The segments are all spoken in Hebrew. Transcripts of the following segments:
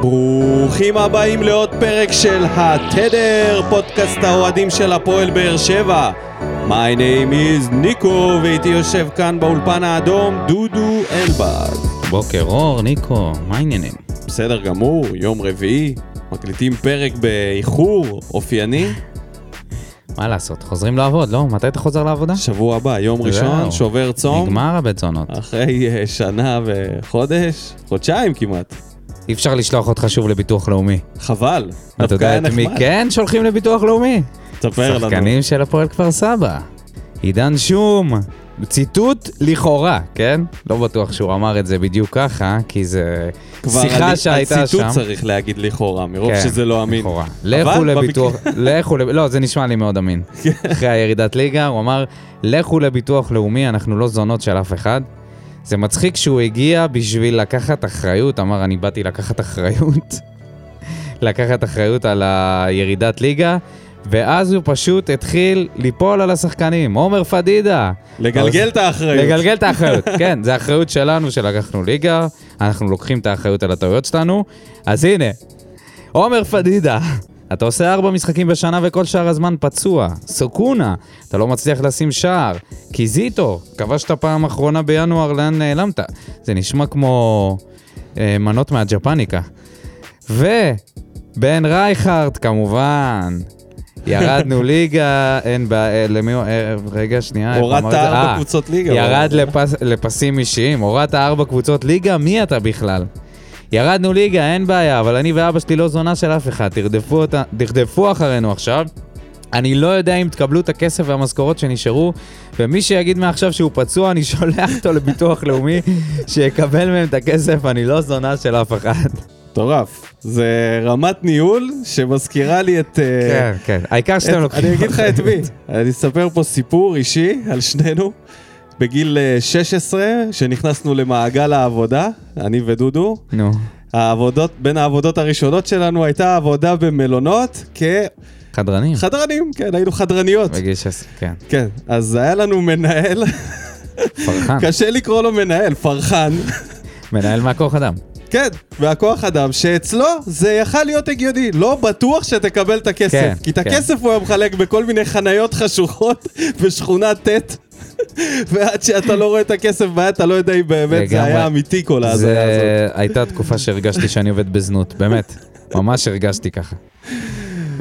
ברוכים הבאים לעוד פרק של התדר, פודקאסט האוהדים של הפועל באר שבע. My name is ניקו, ואיתי יושב כאן באולפן האדום דודו אלבז. בוקר אור, ניקו, מה העניינים? בסדר גמור, יום רביעי, מקליטים פרק באיחור אופייני. מה לעשות, חוזרים לעבוד, לא? מתי אתה חוזר לעבודה? שבוע הבא, יום ראשון, זהו. שובר צום. נגמר הבית זונות. אחרי אה, שנה וחודש, חודשיים כמעט. אי אפשר לשלוח אותך שוב לביטוח לאומי. חבל. אתה יודע את מי. כן שולחים לביטוח לאומי? תספר לנו. שחקנים של הפועל כפר סבא. עידן שום, ציטוט לכאורה, כן? לא בטוח שהוא אמר את זה בדיוק ככה, כי זה כבר שיחה על- שהייתה שם. על ציטוט צריך להגיד לכאורה, מרוב כן, שזה לא אמין. לכאורה. לכו לביטוח, לכו, לא, זה נשמע לי מאוד אמין. אחרי הירידת ליגה, הוא אמר, לכו לביטוח לאומי, אנחנו לא זונות של אף אחד. זה מצחיק שהוא הגיע בשביל לקחת אחריות, אמר, אני באתי לקחת אחריות. לקחת אחריות על הירידת ליגה, ואז הוא פשוט התחיל ליפול על השחקנים. עומר פדידה. לגלגל את האחריות. לגלגל את האחריות, כן, זה אחריות שלנו שלקחנו ליגה, אנחנו לוקחים את האחריות על הטעויות שלנו. אז הנה, עומר פדידה, אתה עושה ארבע משחקים בשנה וכל שאר הזמן פצוע. סוקונה, אתה לא מצליח לשים שער. קיזיטו, כבשת פעם אחרונה בינואר, לאן נעלמת? זה נשמע כמו אה, מנות מהג'פניקה. ובן רייכרד, כמובן. ירדנו ליגה, אין בעיה, למי הוא, אה, רגע, שנייה. הורדת? ארבע אה, קבוצות ליגה. ירד לפס, לפסים אישיים, הורדת ארבע קבוצות ליגה, מי אתה בכלל? ירדנו ליגה, אין בעיה, אבל אני ואבא שלי לא זונה של אף אחד, תרדפו, אותה, תרדפו אחרינו עכשיו. אני לא יודע אם תקבלו את הכסף והמשכורות שנשארו, ומי שיגיד מעכשיו שהוא פצוע, אני שולח אותו לביטוח לאומי, שיקבל מהם את הכסף, אני לא זונה של אף אחד. מטורף. זה רמת ניהול שמזכירה לי את... אה, כן, כן, העיקר שאתם את- לוקחים... אני אגיד לך את מי. אני אספר פה סיפור אישי על שנינו. בגיל אה, 16, שנכנסנו למעגל העבודה, אני ודודו, נו, העבודות, בין העבודות הראשונות שלנו הייתה עבודה במלונות חדרנים. כחדרנים, כן, היינו חדרניות. בגיל 16, כן. כן, אז היה לנו מנהל, פרחן, קשה לקרוא לו מנהל, פרחן. מנהל מהכוח אדם. כן, והכוח אדם שאצלו זה יכל להיות הגיוני, לא בטוח שתקבל את הכסף. כן, כי את כן. הכסף הוא היה מחלק בכל מיני חניות חשוכות בשכונת ט', ועד שאתה לא רואה את הכסף ביד, אתה לא יודע אם באמת זה. היה אמיתי כל ההזיה הזאת. זה הייתה תקופה שהרגשתי שאני עובד בזנות, באמת. ממש הרגשתי ככה.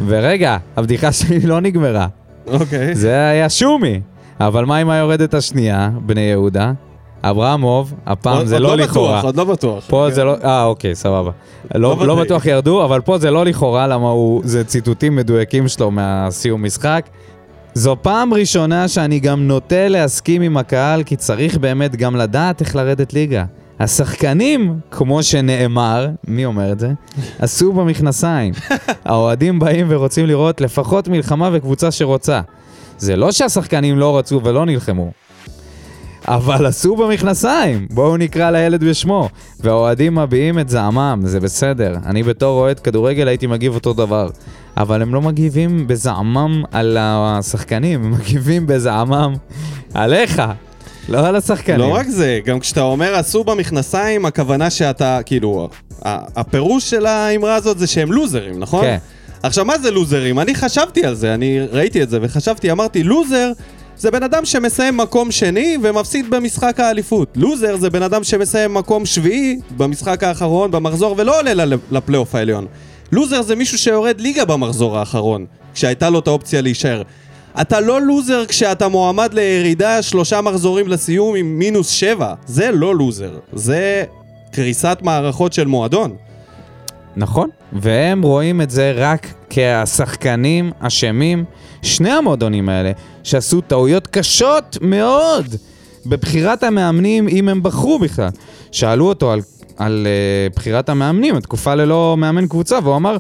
ורגע, הבדיחה שלי לא נגמרה. אוקיי. זה היה שומי. אבל מה עם היורדת השנייה, בני יהודה? אברמוב, הפעם זה עוד לא בטוח, לכאורה. עוד לא בטוח. פה כן. זה לא, אה אוקיי, סבבה. לא לא, לא. בטוח ירדו, אבל פה זה לא לכאורה, למה זה ציטוטים מדויקים שלו מהסיום משחק. זו פעם ראשונה שאני גם נוטה להסכים עם הקהל, כי צריך באמת גם לדעת איך לרדת ליגה. השחקנים, כמו שנאמר, מי אומר את זה? עשו במכנסיים. האוהדים באים ורוצים לראות לפחות מלחמה וקבוצה שרוצה. זה לא שהשחקנים לא רצו ולא נלחמו. אבל עשו במכנסיים, בואו נקרא לילד בשמו. והאוהדים מביעים את זעמם, זה בסדר. אני בתור אוהד כדורגל הייתי מגיב אותו דבר. אבל הם לא מגיבים בזעמם על השחקנים, הם מגיבים בזעמם עליך, לא על השחקנים. לא רק זה, גם כשאתה אומר עשו במכנסיים, הכוונה שאתה, כאילו, הפירוש של האמרה הזאת זה שהם לוזרים, נכון? כן. עכשיו, מה זה לוזרים? אני חשבתי על זה, אני ראיתי את זה וחשבתי, אמרתי, לוזר זה בן אדם שמסיים מקום שני ומפסיד במשחק האליפות. לוזר זה בן אדם שמסיים מקום שביעי במשחק האחרון במחזור ולא עולה לפלייאוף העליון. לוזר זה מישהו שיורד ליגה במחזור האחרון, כשהייתה לו את האופציה להישאר. אתה לא לוזר כשאתה מועמד לירידה שלושה מחזורים לסיום עם מינוס שבע. זה לא לוזר. זה קריסת מערכות של מועדון. נכון, והם רואים את זה רק כשחקנים אשמים, שני המועדונים האלה, שעשו טעויות קשות מאוד בבחירת המאמנים, אם הם בחרו בכלל. שאלו אותו על, על uh, בחירת המאמנים, התקופה ללא מאמן קבוצה, והוא אמר,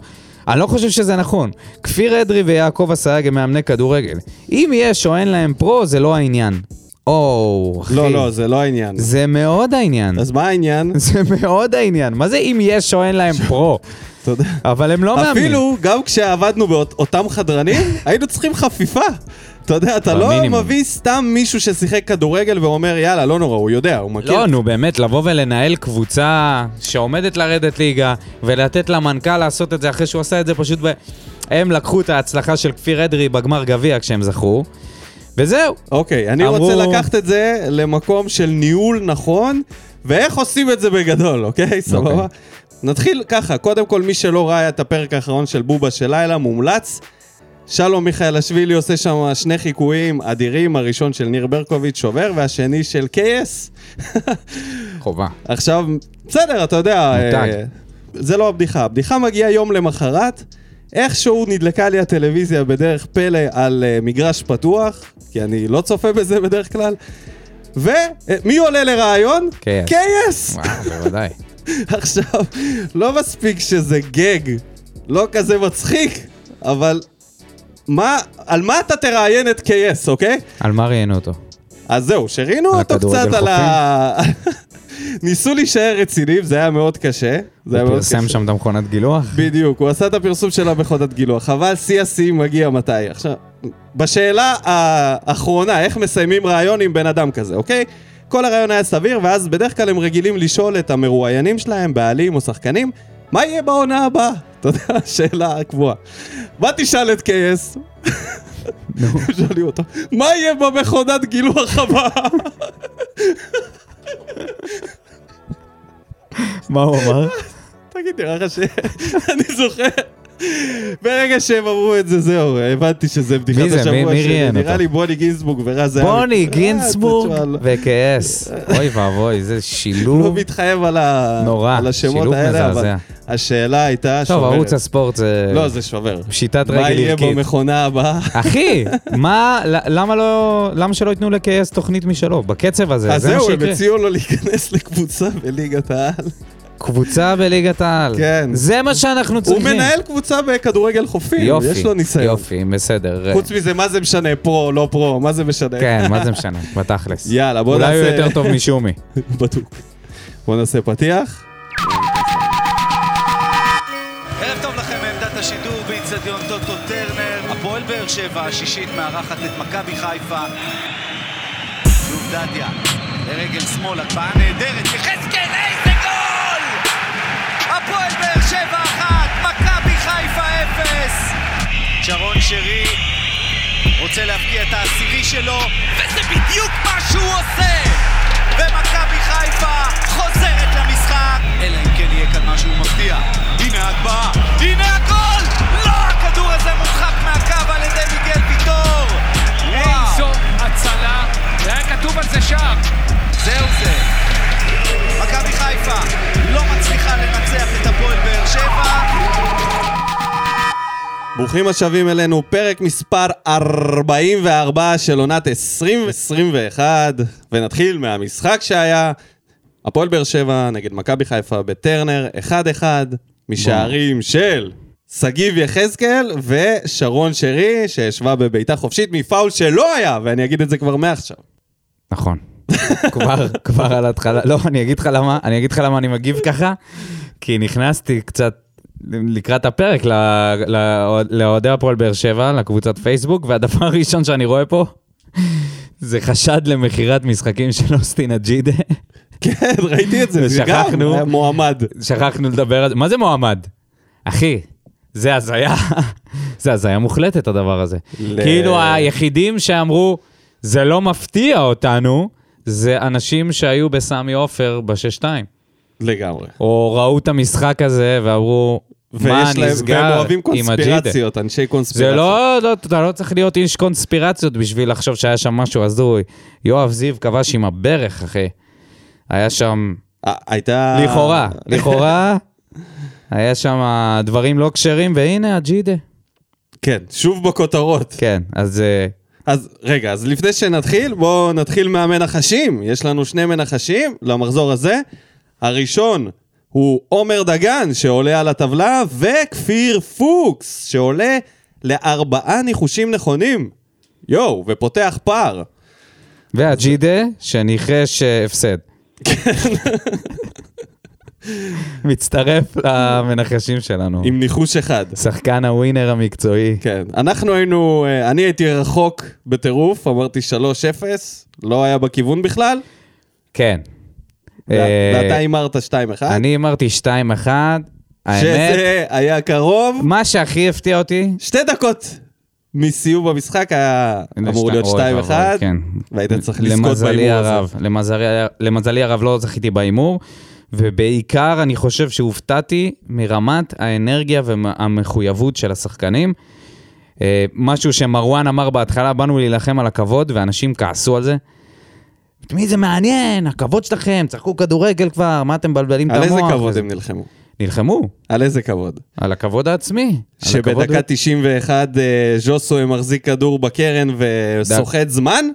אני לא חושב שזה נכון. כפיר אדרי ויעקב אסייג הם מאמני כדורגל. אם יש או אין להם פרו, זה לא העניין. או, אחי. לא, לא, זה לא העניין. זה מאוד העניין. אז מה העניין? זה מאוד העניין. מה זה אם יש או אין להם פרו? אבל הם לא מאמנים. אפילו, גם כשעבדנו באותם חדרנים, היינו צריכים חפיפה. אתה יודע, אתה לא במינימום. מביא סתם מישהו ששיחק כדורגל ואומר, יאללה, לא נורא, הוא יודע, הוא מכיר. לא, נו באמת, לבוא ולנהל קבוצה שעומדת לרדת ליגה, ולתת למנכ"ל לעשות את זה אחרי שהוא עשה את זה פשוט ב... הם לקחו את ההצלחה של כפיר אדרי בגמר גביע כשהם זכו, וזהו. אוקיי, אני אמרו- רוצה לקחת את זה למקום של ניהול נכון, ואיך עושים את זה בגדול, אוקיי? סבבה? נתחיל ככה, קודם כל, מי שלא ראה את הפרק האחרון של בובה של לילה, מומלץ. שלום מיכאל אשווילי עושה שם שני חיקויים אדירים, הראשון של ניר ברקוביץ' שובר, והשני של קייס. חובה. עכשיו, בסדר, אתה יודע. אה, זה לא הבדיחה. הבדיחה מגיעה יום למחרת, איכשהו נדלקה לי הטלוויזיה בדרך פלא על אה, מגרש פתוח, כי אני לא צופה בזה בדרך כלל, ומי עולה לרעיון? קייס. קייס! וואו, בוודאי. עכשיו, לא מספיק שזה גג, לא כזה מצחיק, אבל מה, על מה אתה תראיין את קייס, אוקיי? על מה ראיינו אותו? אז זהו, שראינו על אותו קצת על ה... ניסו להישאר רציניים, זה היה מאוד קשה. זה היה הוא מאוד פרסם קשה. שם את המכונת גילוח? בדיוק, הוא עשה את הפרסום שלה בחודת גילוח, אבל שיא השיאים מגיע מתי. עכשיו, בשאלה האחרונה, איך מסיימים ראיון עם בן אדם כזה, אוקיי? כל הרעיון היה סביר, ואז בדרך כלל הם רגילים לשאול את המרואיינים שלהם, בעלים או שחקנים, מה יהיה בעונה הבאה? אתה יודע, השאלה הקבועה. מה תשאל את קייס? שואלים אותו, מה יהיה במכונת גילוח הבאה? מה הוא אמר? תגיד, נראה לך ש... אני זוכר. ברגע שהם אמרו את זה, זהו, הבנתי שזה בדיחת מי זה? השבוע מי- מי שלי. ראיין נראה אותו? לי בוני גינסבורג ורז זהבי. בוני אה, גינסבורג לא- וכעס. אוי ואבוי, זה לא שילוב. מתחייב על השמות האלה, אבל. השאלה הייתה טוב, שוברת. ערוץ הספורט זה... לא, זה שובר. פשיטת מה רגל יהיה ערכית. במכונה הבאה? אחי, מה, למה לא, למה שלא ייתנו לקייס תוכנית משלו? בקצב הזה, אז זה מה זהו, הם שיקרה. הציעו לו להיכנס לקבוצה בליגת העל. קבוצה בליגת העל. כן. זה מה שאנחנו הוא צריכים. מנהל קבוצה בכדורגל חופים, יופי, יש לו ניסיון. יופי, בסדר. חוץ מזה, מה זה משנה, פרו, לא פרו, מה זה משנה? כן, מה זה משנה, בתכלס. יאללה, בוא אולי הוא נעשה- יותר טוב משומי. בדוק. בוא נעשה פתיח. ערב טוב לכם מעמדת השידור באיצטדיון טוטו טרנר. הפועל באר שבע השישית מארחת את מכבי חיפה. שוב דדיה, לרגל שמאל, הטבעה נהדרת, יחזקאל, שרון שרי רוצה להבקיע את העשירי שלו, וזה בדיוק מה שהוא עושה! ומכבי חיפה חוזרת למשחק, אלא אם כן יהיה כאן משהו מפתיע. הנה ההגבהה, הנה הגול! לא, הכדור הזה מורחק מהקו על ידי מיגל ויטור! איזו הצלה, והיה כתוב על זה שער. זהו זה. מכבי חיפה לא מצליחה לנצח את הפועל באר שבע. ברוכים השבים אלינו, פרק מספר 44 של עונת 2021, ונתחיל מהמשחק שהיה, הפועל באר שבע נגד מכבי חיפה בטרנר, 1-1, משערים של שגיב יחזקאל ושרון שרי, שישבה בביתה חופשית מפאול שלא היה, ואני אגיד את זה כבר מעכשיו. נכון. כבר, כבר על ההתחלה, לא, אני אגיד לך למה, אני אגיד לך למה אני מגיב ככה, כי נכנסתי קצת לקראת הפרק לאוהדי הפועל באר שבע, לקבוצת פייסבוק, והדבר הראשון שאני רואה פה, זה חשד למכירת משחקים של אוסטין אג'ידה. כן, ראיתי את זה, זה גם מועמד. שכחנו לדבר על זה, מה זה מועמד? אחי, זה הזיה, זה הזיה מוחלטת הדבר הזה. ל- כאילו היחידים שאמרו, זה לא מפתיע אותנו, זה אנשים שהיו בסמי עופר בשש-שתיים. לגמרי. או ראו את המשחק הזה ואמרו, ויש להם, והם אוהבים? קונספירציות, אנשי קונספירציות. זה לא, לא, אתה לא צריך להיות איש קונספירציות בשביל לחשוב שהיה שם משהו הזוי. יואב זיו כבש עם הברך, אחי. היה שם, הייתה... לכאורה, לכאורה, היה שם דברים לא כשרים, והנה אג'ידה. כן, שוב בכותרות. כן, אז אה, אז רגע, אז לפני שנתחיל, בואו נתחיל מהמנחשים. יש לנו שני מנחשים למחזור הזה. הראשון הוא עומר דגן, שעולה על הטבלה, וכפיר פוקס, שעולה לארבעה ניחושים נכונים. יואו, ופותח פער. ואג'ידה, שניחש אה, הפסד. מצטרף למנחשים שלנו. עם ניחוש אחד. שחקן הווינר המקצועי. כן, אנחנו היינו, אה, אני הייתי רחוק בטירוף, אמרתי 3-0, לא היה בכיוון בכלל, כן. אה, ואתה הימרת 2-1, אני אמרתי 2-1. האמת, שזה היה קרוב, מה שהכי הפתיע אותי... שתי דקות מסיום המשחק היה אמור להיות אוי 2-1, ואבוי, כן. והיית צריך לזכות בהימור הזה. למזלי הרב לא זכיתי בהימור, ובעיקר אני חושב שהופתעתי מרמת האנרגיה והמחויבות של השחקנים. אה, משהו שמרואן אמר בהתחלה, באנו להילחם על הכבוד, ואנשים כעסו על זה. את מי זה מעניין, הכבוד שלכם, צחקו כדורגל כבר, מה אתם מבלבלים את על המוח? איזה כבוד וזה- הם נלחמו? נלחמו, על איזה כבוד? על הכבוד העצמי. על שבדקה 91 אה, ז'וסוי מחזיק כדור בקרן וסוחט זמן?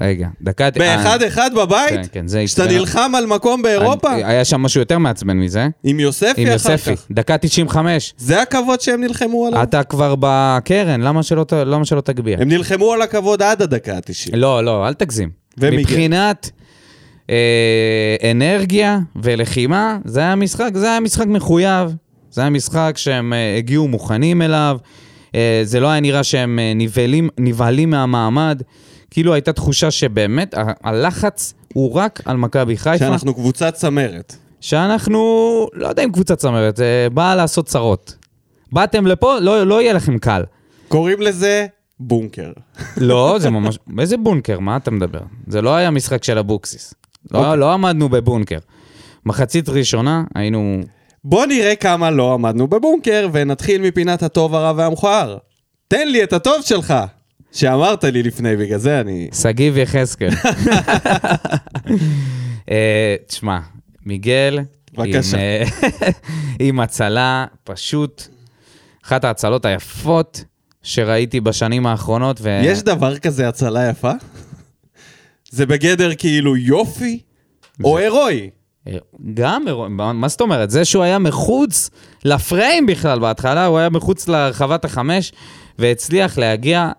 רגע, דקה... באחד אחד בבית? כן, כן, זה שאתה. נלחם על מקום באירופה? אני- היה שם משהו יותר מעצבן מזה. עם יוספי עם אחר יוספי, כך. דקה 95. זה הכבוד שהם נלחמו עליו? אתה כבר בקרן, למה שלא, למה שלא תגביה? הם נלחמו על הכבוד עד הדקה ה-90. לא, לא, אל תגזים. ומיגל. מבחינת אה, אנרגיה ולחימה, זה היה משחק, זה היה משחק מחויב. זה היה משחק שהם אה, הגיעו מוכנים אליו. אה, זה לא היה נראה שהם אה, נבהלים, נבהלים מהמעמד. כאילו הייתה תחושה שבאמת הלחץ הוא רק על מכבי חיפה. שאנחנו קבוצת צמרת. שאנחנו, לא יודע אם קבוצה צמרת, זה באה לעשות צרות. באתם לפה, לא, לא יהיה לכם קל. קוראים לזה בונקר. לא, זה ממש... איזה בונקר? מה אתה מדבר? זה לא היה משחק של אבוקסיס. לא, אוקיי. לא עמדנו בבונקר. מחצית ראשונה היינו... בוא נראה כמה לא עמדנו בבונקר, ונתחיל מפינת הטוב, הרע והמכוער. תן לי את הטוב שלך, שאמרת לי לפני, בגלל זה אני... שגיב יחזקאל. אה, תשמע, מיגל... בבקשה. עם, אה, עם הצלה, פשוט אחת ההצלות היפות שראיתי בשנים האחרונות. ו... יש דבר כזה הצלה יפה? זה בגדר כאילו יופי? או הירואי? גם, מה מה זאת אומרת? זה שהוא היה מחוץ לפריים בכלל בהתחלה, הוא היה מחוץ לרחבת החמש, והצליח להגיע.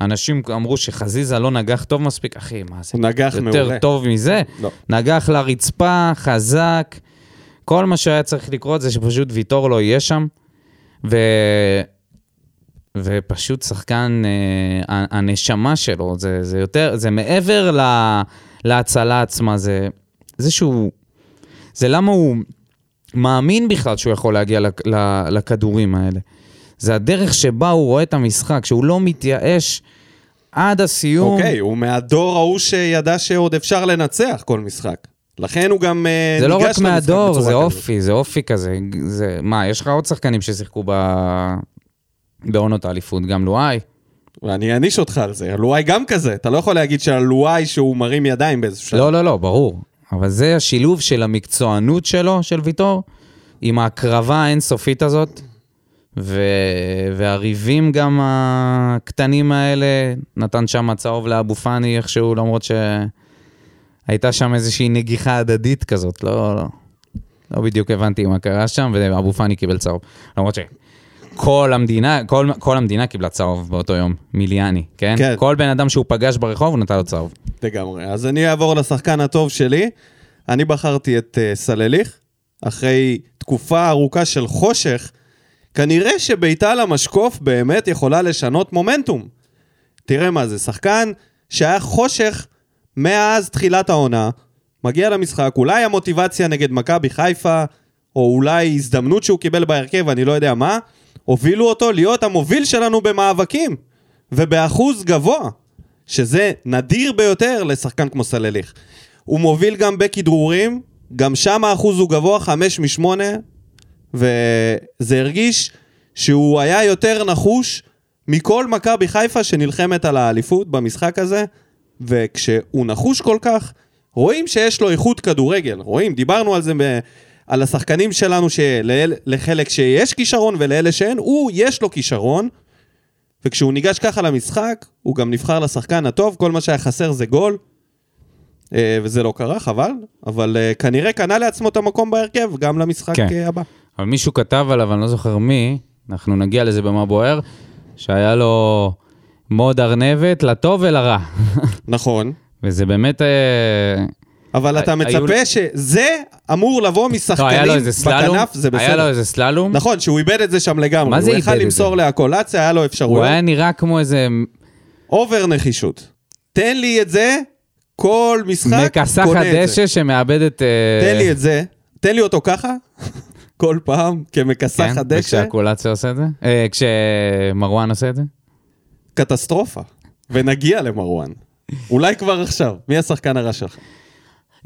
אנשים אמרו שחזיזה לא נגח טוב מספיק, אחי, מה זה? הוא נגח יותר מעולה. טוב מזה? לא. נגח לרצפה, חזק. כל מה שהיה צריך לקרות זה שפשוט ויטור לא יהיה שם, ו... ופשוט שחקן, אה, הנשמה שלו, זה, זה יותר, זה מעבר לה, להצלה עצמה, זה, זה שהוא, זה למה הוא מאמין בכלל שהוא יכול להגיע לכ- ל- לכדורים האלה. זה הדרך שבה הוא רואה את המשחק, שהוא לא מתייאש עד הסיום. אוקיי, הוא מהדור ההוא שידע שעוד אפשר לנצח כל משחק. לכן הוא גם אה, זה לא ניגש רק למשחק מהדור, בצורה זה כזאת. אופי, זה אופי כזה. זה, מה, יש לך עוד שחקנים ששיחקו ב... בעונות האליפות, גם לואי. ואני אעניש אותך על זה, לואי גם כזה, אתה לא יכול להגיד שעל לואי שהוא מרים ידיים באיזשהו שלב. לא, לא, לא, ברור. אבל זה השילוב של המקצוענות שלו, של ויטור, עם ההקרבה האינסופית הזאת, ו... והריבים גם הקטנים האלה, נתן שם צהוב לאבו פאני איכשהו, למרות שהייתה שם איזושהי נגיחה הדדית כזאת, לא, לא, לא בדיוק הבנתי מה קרה שם, ואבו פאני קיבל צהוב. למרות שכל המדינה, כל, כל המדינה קיבלה צהוב באותו יום, מיליאני, כן? כן. כל בן אדם שהוא פגש ברחוב, הוא נתן לו צהוב. לגמרי. אז אני אעבור לשחקן הטוב שלי. אני בחרתי את uh, סלליך, אחרי תקופה ארוכה של חושך, כנראה שביתה למשקוף באמת יכולה לשנות מומנטום. תראה מה זה, שחקן שהיה חושך מאז תחילת העונה, מגיע למשחק, אולי המוטיבציה נגד מכבי חיפה, או אולי הזדמנות שהוא קיבל בהרכב, אני לא יודע מה, הובילו אותו להיות המוביל שלנו במאבקים, ובאחוז גבוה, שזה נדיר ביותר לשחקן כמו סלליך. הוא מוביל גם בכדרורים, גם שם האחוז הוא גבוה, חמש משמונה, וזה הרגיש שהוא היה יותר נחוש מכל מכבי חיפה שנלחמת על האליפות במשחק הזה, וכשהוא נחוש כל כך, רואים שיש לו איכות כדורגל, רואים, דיברנו על זה. על השחקנים שלנו שלחלק שיש כישרון ולאלה שאין, הוא, יש לו כישרון, וכשהוא ניגש ככה למשחק, הוא גם נבחר לשחקן הטוב, כל מה שהיה חסר זה גול, אה, וזה לא קרה, חבל, אבל אה, כנראה קנה לעצמו את המקום בהרכב גם למשחק כן. אה, הבא. אבל מישהו כתב עליו, אני לא זוכר מי, אנחנו נגיע לזה במה בוער, שהיה לו מוד ארנבת לטוב ולרע. נכון, וזה באמת, אבל אתה היו- מצפה שזה אמור לבוא משחקנים בכנף, זה היה לו בסדר. איזה סללום, נכון, שהוא איבד את זה שם לגמרי. מה זה הוא יכל איבד את למסור זה? לאקולציה, היה לו הוא אפשרויות. היה נראה כמו איזה אובר נחישות. תן לי את זה, כל משחק, מכסח קונה את זה. הדשא שמאבדת... אה, תן לי את זה, תן לי אותו ככה, כל פעם, כמכסח כן, הדשא, וכשהקולציה עושה את זה? אה, כשמרואן עושה את זה? קטסטרופה. ונגיע למרואן. אולי כבר עכשיו. מי השחקן הרע שלך?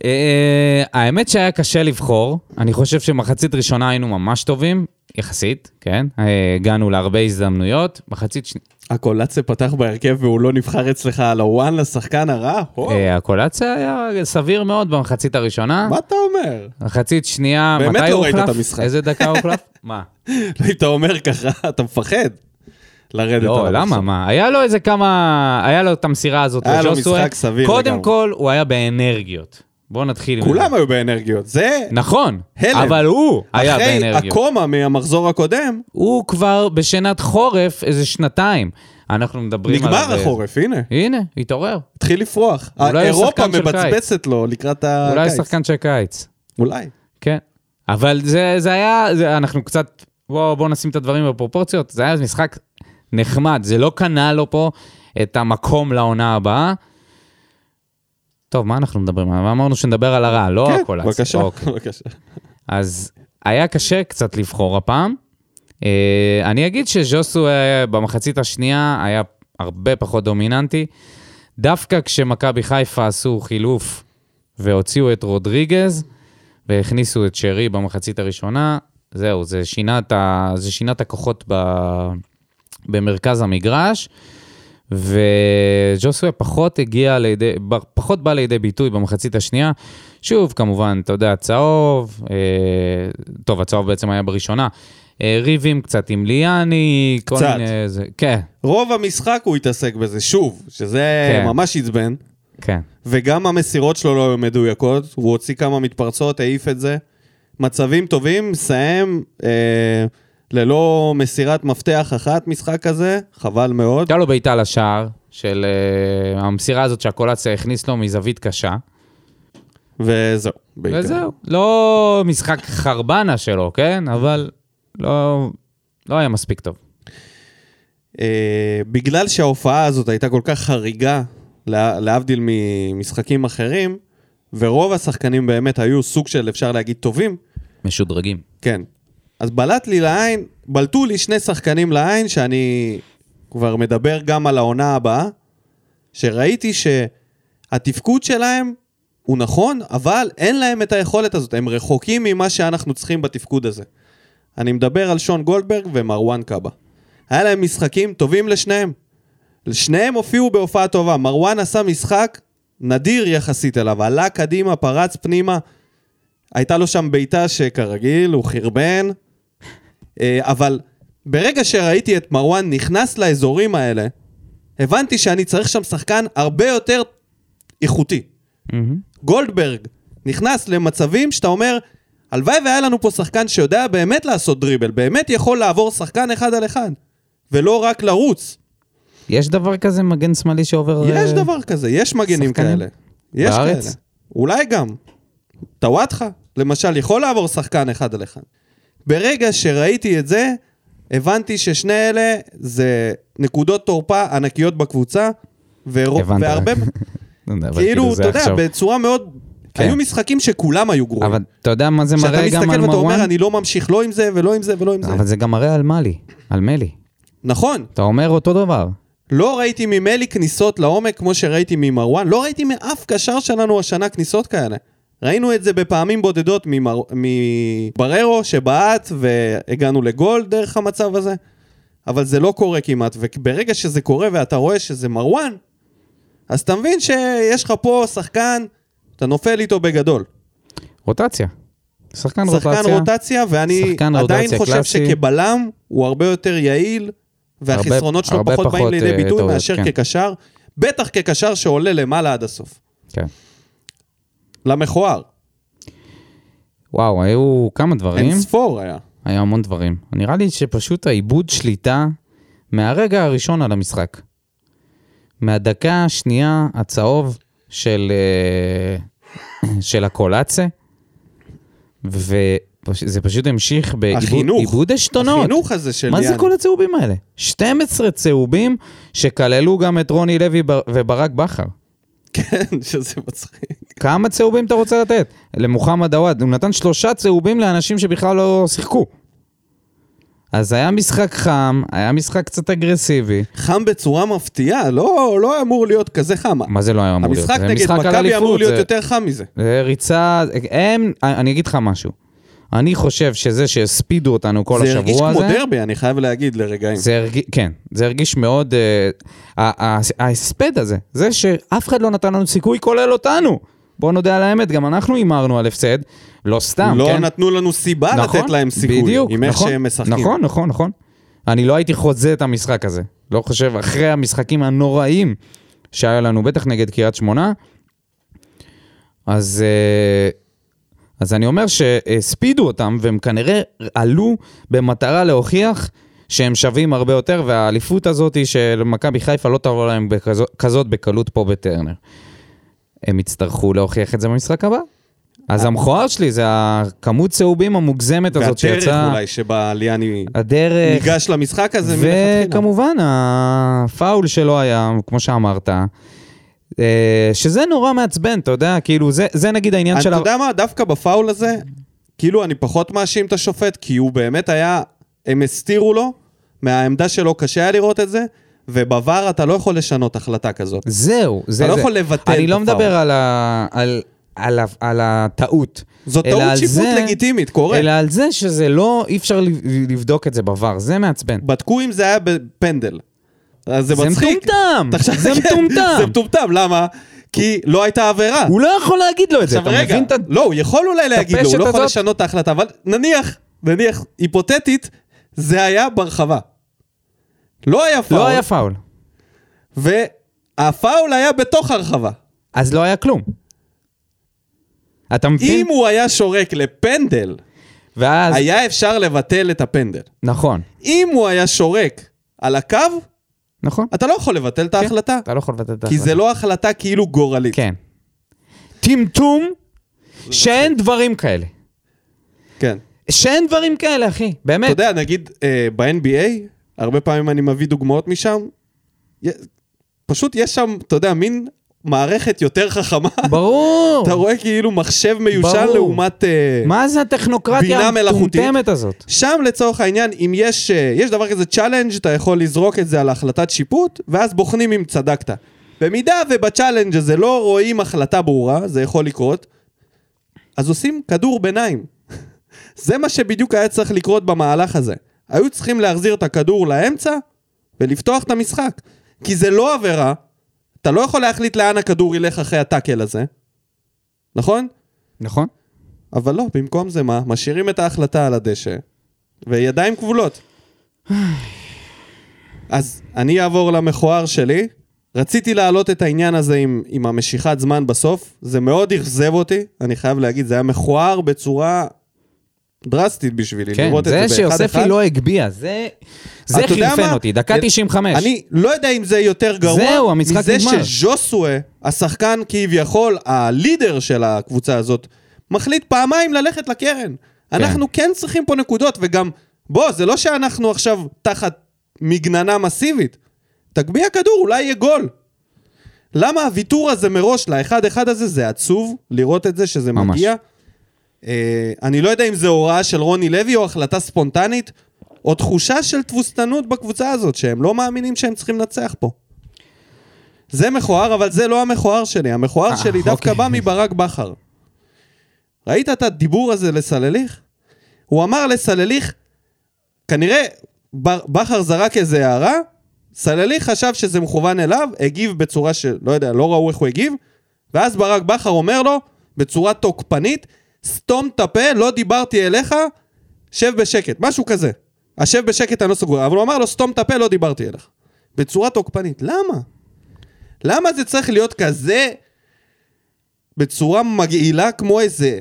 אה, האמת שהיה קשה לבחור. אני חושב שמחצית ראשונה היינו ממש טובים, יחסית, כן? אה, הגענו להרבה הזדמנויות. מחצית שנייה... הקולציה פתח בהרכב והוא לא נבחר אצלך על הוואן לשחקן הרע? אה, הקולציה היה סביר מאוד במחצית הראשונה. מה אתה אומר? מחצית שנייה, באמת מתי לא הוא ראית את הוחלף? המשחק. איזה דקה הוא הוחלף? מה? אם אתה אומר ככה, אתה מפחד לרדת לא, עליו למה? מה? היה לו איזה כמה... היה לו את המסירה הזאת היה לו. משחק סביר קודם לגמרי. כל, הוא היה באנרגיות. בואו נתחיל עם. כולם היו באנרגיות. זה נכון, הלם. אבל הוא היה אחרי באנרגיות. הקומה מהמחזור הקודם, הוא כבר בשנת חורף איזה שנתיים. אנחנו מדברים עליו... נגמר החורף, הנה. הנה, התעורר. התחיל לפרוח. אולי אירופה מבצבצת לו לקראת הקיץ. אולי שחקן של קיץ. אולי. כן. אבל זה, זה היה, זה, אנחנו קצת, בואו בוא נשים את הדברים בפרופורציות, זה היה משחק נחמד, זה לא קנה לו פה את המקום לעונה הבאה. טוב, מה אנחנו מדברים? אמרנו שנדבר על הרע, לא כן, הכל. בבקשה, אוקיי. בבקשה. אז היה קשה קצת לבחור הפעם. אה, אני אגיד שז'וסו אה, במחצית השנייה היה הרבה פחות דומיננטי. דווקא כשמכבי חיפה עשו חילוף והוציאו את רודריגז והכניסו את שרי במחצית הראשונה, זהו, זה שינה את, ה... זה שינה את הכוחות ב... במרכז המגרש. וג'וסווה פחות הגיע לידי, פחות בא לידי ביטוי במחצית השנייה. שוב, כמובן, אתה יודע, צהוב, אה, טוב, הצהוב בעצם היה בראשונה. אה, ריבים קצת עם ליאני, כל קצת. מיני... זה, כן, רוב המשחק הוא התעסק בזה, שוב, שזה כן. ממש עצבן. כן. וגם המסירות שלו לא היו מדויקות, הוא הוציא כמה מתפרצות, העיף את זה. מצבים טובים, מסיים אה, ללא מסירת מפתח אחת משחק כזה, חבל מאוד. הייתה לו בעיטה לשער של uh, המסירה הזאת שהקולציה הכניס לו מזווית קשה. וזהו. בעיקר. וזהו. לא משחק חרבנה שלו, כן? אבל לא, לא היה מספיק טוב. אה, בגלל שההופעה הזאת הייתה כל כך חריגה, לה, להבדיל ממשחקים אחרים, ורוב השחקנים באמת היו סוג של, אפשר להגיד, טובים, משודרגים. כן. אז בלט לי לעין, בלטו לי שני שחקנים לעין, שאני כבר מדבר גם על העונה הבאה, שראיתי שהתפקוד שלהם הוא נכון, אבל אין להם את היכולת הזאת, הם רחוקים ממה שאנחנו צריכים בתפקוד הזה. אני מדבר על שון גולדברג ומרואן קאבה. היה להם משחקים טובים לשניהם. שניהם הופיעו בהופעה טובה. מרואן עשה משחק נדיר יחסית אליו, עלה קדימה, פרץ פנימה. הייתה לו שם בעיטה שכרגיל, הוא חרבן. אה, אבל ברגע שראיתי את מרואן נכנס לאזורים האלה, הבנתי שאני צריך שם שחקן הרבה יותר איכותי. גולדברג נכנס למצבים שאתה אומר, הלוואי והיה לנו פה שחקן שיודע באמת לעשות דריבל, באמת יכול לעבור שחקן אחד על אחד, ולא רק לרוץ. יש דבר כזה מגן שמאלי שעובר... יש אה, דבר כזה, יש מגנים שחקנים? כאלה. יש בארץ? כאלה. אולי גם. טוואטחה, למשל, יכול לעבור שחקן אחד על אחד. ברגע שראיתי את זה, הבנתי ששני אלה זה נקודות תורפה ענקיות בקבוצה, הבנת. והרבה, לא כאילו, זה אתה יודע, עכשיו. בצורה מאוד... כן. היו משחקים שכולם היו גרועים. אבל אתה יודע מה זה כשאתה מראה גם מסתכל על ואתה אומר, מרואן? אני לא ממשיך לא עם זה ולא עם זה ולא עם זה. אבל זה גם מראה על מלי, על מלי. נכון, אתה אומר אותו דבר. לא ראיתי ממלי כניסות לעומק כמו שראיתי ממרואן, לא ראיתי מאף קשר שלנו השנה כניסות כאלה. ראינו את זה בפעמים בודדות ממר... מבררו שבעט והגענו לגול דרך המצב הזה, אבל זה לא קורה כמעט, וברגע שזה קורה ואתה רואה שזה מרואן, אז אתה מבין שיש לך פה שחקן, אתה נופל איתו בגדול. רוטציה. שחקן שחקן רוטציה. רוטציה, ואני שחקן עדיין רוטציה חושב קלאסי. שכבלם הוא הרבה יותר יעיל, והחסרונות שלו הרבה פחות באים פחות, לידי אה, ביטוי מאשר כן. כקשר, בטח כקשר שעולה למעלה עד הסוף. כן. למכוער, וואו, היו כמה דברים. אין ספור היה. היה המון דברים. נראה לי שפשוט העיבוד שליטה מהרגע הראשון על המשחק. מהדקה השנייה הצהוב של... אה, של הקולאצה, וזה פשוט המשיך. בעיבוד עשתונות. החינוך הזה של מה זה ליאני. כל הצהובים האלה? 12 צהובים שכללו גם את רוני לוי בר- וברק בכר. כן, שזה מצחיק. כמה צהובים אתה רוצה לתת? למוחמד עוואד, הוא נתן שלושה צהובים לאנשים שבכלל לא שיחקו. אז היה משחק חם, היה משחק קצת אגרסיבי. חם בצורה מפתיעה, לא, לא אמור להיות כזה חם. מה זה לא היה אמור להיות? המשחק נגד מכבי אמור להיות זה- יותר חם מזה. זה ריצה, הם, אני אגיד לך משהו. אני חושב שזה שהספידו אותנו כל זה השבוע הרגיש הזה... כמו דרבי, אני חייב להגיד לרגעים. זה הרגיש, כן, זה הרגיש מאוד... אה, ההספד הזה, זה שאף אחד לא נתן לנו סיכוי כולל אותנו. בואו נודה על האמת, גם אנחנו הימרנו על הפסד, לא סתם, לא כן? נתנו לנו סיבה נכון, לתת להם סיכוי, בדיוק, עם איך נכון, שהם משחקים. נכון, נכון, נכון. אני לא הייתי חוזה את המשחק הזה. לא חושב, אחרי המשחקים הנוראים שהיה לנו, בטח נגד קריית שמונה, אז, אה, אז אני אומר שהספידו אותם, והם כנראה עלו במטרה להוכיח שהם שווים הרבה יותר, והאליפות הזאת של מכבי חיפה לא תבוא להם בכזאת, כזאת בקלות פה בטרנר. הם יצטרכו להוכיח את זה במשחק הבא. אז המכוער שלי זה הכמות צהובים המוגזמת הזאת והדרך שיצאה. אולי שבה ליאני הדרך. ניגש למשחק הזה מלכתחילה. וכמובן, הפאול שלו היה, כמו שאמרת, אה, שזה נורא מעצבן, אתה יודע, כאילו, זה, זה נגיד העניין של... אתה יודע מה, דווקא בפאול הזה, כאילו אני פחות מאשים את השופט, כי הוא באמת היה, הם הסתירו לו, מהעמדה שלו קשה היה לראות את זה, ובVAR אתה לא יכול לשנות החלטה כזאת. זהו, זה... אתה לא זה. יכול לבטל אני את לא הפאול. מדבר על, ה, על, על, ה, על הטעות. אלא טעות שיפוט זה- לגיטימית, קורה. אלא על זה שזה לא, אי אפשר לב- לבדוק את זה בVAR, זה מעצבן. בדקו אם זה היה בפנדל. אז זה זה מצחיק. מטומטם, תחשוב- זה מטומטם. זה מטומטם, למה? כי לא הייתה עבירה. הוא לא יכול להגיד לו את זה, אתה רגע, מבין את ה... לא, הוא יכול אולי להגיד לו, הוא לא יכול? לשנות את ההחלטה, אבל נניח, נניח, היפותטית, זה היה ברחבה. לא היה פאול, לא היה פאול. והפאול היה בתוך הרחבה. אז לא היה כלום. אתה מבין? אם הוא היה שורק לפנדל, ואז... היה אפשר לבטל את הפנדל. נכון, אם הוא היה שורק על הקו, נכון. אתה לא יכול לבטל את ההחלטה. אתה לא יכול לבטל את כי זה לא החלטה כאילו גורלית. כן. טמטום שאין דברים כאלה. כן. שאין דברים כאלה, אחי. אתה באמת. יודע, נגיד אה, ב-NBA, הרבה פעמים אני מביא דוגמאות משם, פשוט יש שם, אתה יודע, מין מערכת יותר חכמה. ברור. אתה רואה כאילו מחשב מיושן ברור. לעומת... אה, מה זה הטכנוקרטיה? המטומטמת הזאת? שם לצורך העניין, אם יש, אה, יש דבר כזה challenge, אתה יכול לזרוק את זה על החלטת שיפוט, ואז בוחנים אם צדקת. במידה וב challenge הזה לא רואים החלטה ברורה, זה יכול לקרות, אז עושים כדור ביניים. זה מה שבדיוק היה צריך לקרות במהלך הזה. היו צריכים להחזיר את הכדור לאמצע ולפתוח את המשחק. כי זה לא עבירה, אתה לא יכול להחליט לאן הכדור ילך אחרי הטאקל הזה, נכון? נכון. אבל לא, במקום זה מה? משאירים את ההחלטה על הדשא, וידיים כבולות. אז אני אעבור למכוער שלי. רציתי להעלות את העניין הזה עם, עם המשיכת זמן בסוף, זה מאוד אכזב אותי, אני חייב להגיד, זה היה מכוער בצורה דרסטית בשבילי, כן, לראות את זה זה באחד אחד. שיוספי לא הגביה, זה... זה חרפן מה? אותי, דקה אני- 95. אני לא יודע אם זה יותר גרוע, זהו, מזה נגמר. שז'וסואה, השחקן כביכול, הלידר של הקבוצה הזאת, מחליט פעמיים ללכת לקרן. אנחנו כן צריכים פה נקודות, וגם, בוא, זה לא שאנחנו עכשיו תחת מגננה מסיבית. תגביה כדור, אולי יהיה גול. למה הוויתור הזה מראש לאחד-אחד הזה, זה עצוב לראות את זה שזה ממש. מגיע. אה, אני לא יודע אם זה הוראה של רוני לוי או החלטה ספונטנית, או תחושה של תבוסתנות בקבוצה הזאת, שהם לא מאמינים שהם צריכים לנצח פה. זה מכוער, אבל זה לא המכוער שלי. המכוער אה, שלי דווקא אוקיי. בא מברק בכר. ראית את הדיבור הזה לסלליך? הוא אמר לסלליך, כנראה בכר זרק איזה הערה, סלליך חשב שזה מכוון אליו, הגיב בצורה שלא יודע, לא ראו איך הוא הגיב, ואז ברק בכר אומר לו, בצורה תוקפנית, סתום את הפה, לא דיברתי אליך, שב בשקט, משהו כזה. השב בשקט אני לא סגור, אבל הוא אמר לו, סתום את הפה, לא דיברתי אליך. בצורה תוקפנית. למה? למה זה צריך להיות כזה בצורה מגעילה כמו איזה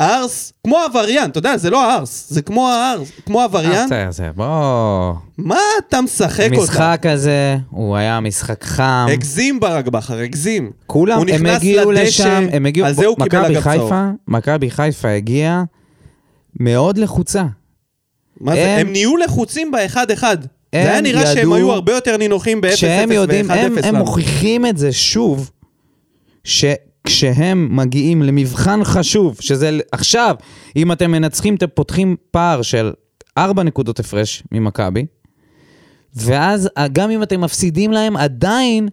הארס, כמו עבריין, אתה יודע, זה לא הארס, זה כמו הארס, כמו עבריין. אה, בסדר, בוא... מה אתה משחק אותה? המשחק הזה, הוא היה משחק חם. הגזים ברק בכר, הגזים. כולם, הם הגיעו לדשא, לשם, הם הגיעו... על זה הוא קיבל אגב צהוב. מכבי חיפה הגיעה מאוד לחוצה. מה זה? הם- הם נהיו לחוצים באחד-אחד. זה היה נראה שהם ידעו- היו הרבה יותר נינוחים ב-0-0 כשהם יודעים, הם, ו-1-0. הם. מוכיחים את זה שוב, שכשהם מגיעים למבחן חשוב, שזה עכשיו, אם אתם מנצחים, אתם פותחים פער של 4 נקודות הפרש ממכבי, ואז אה, גם אם אתם מפסידים להם, עדיין...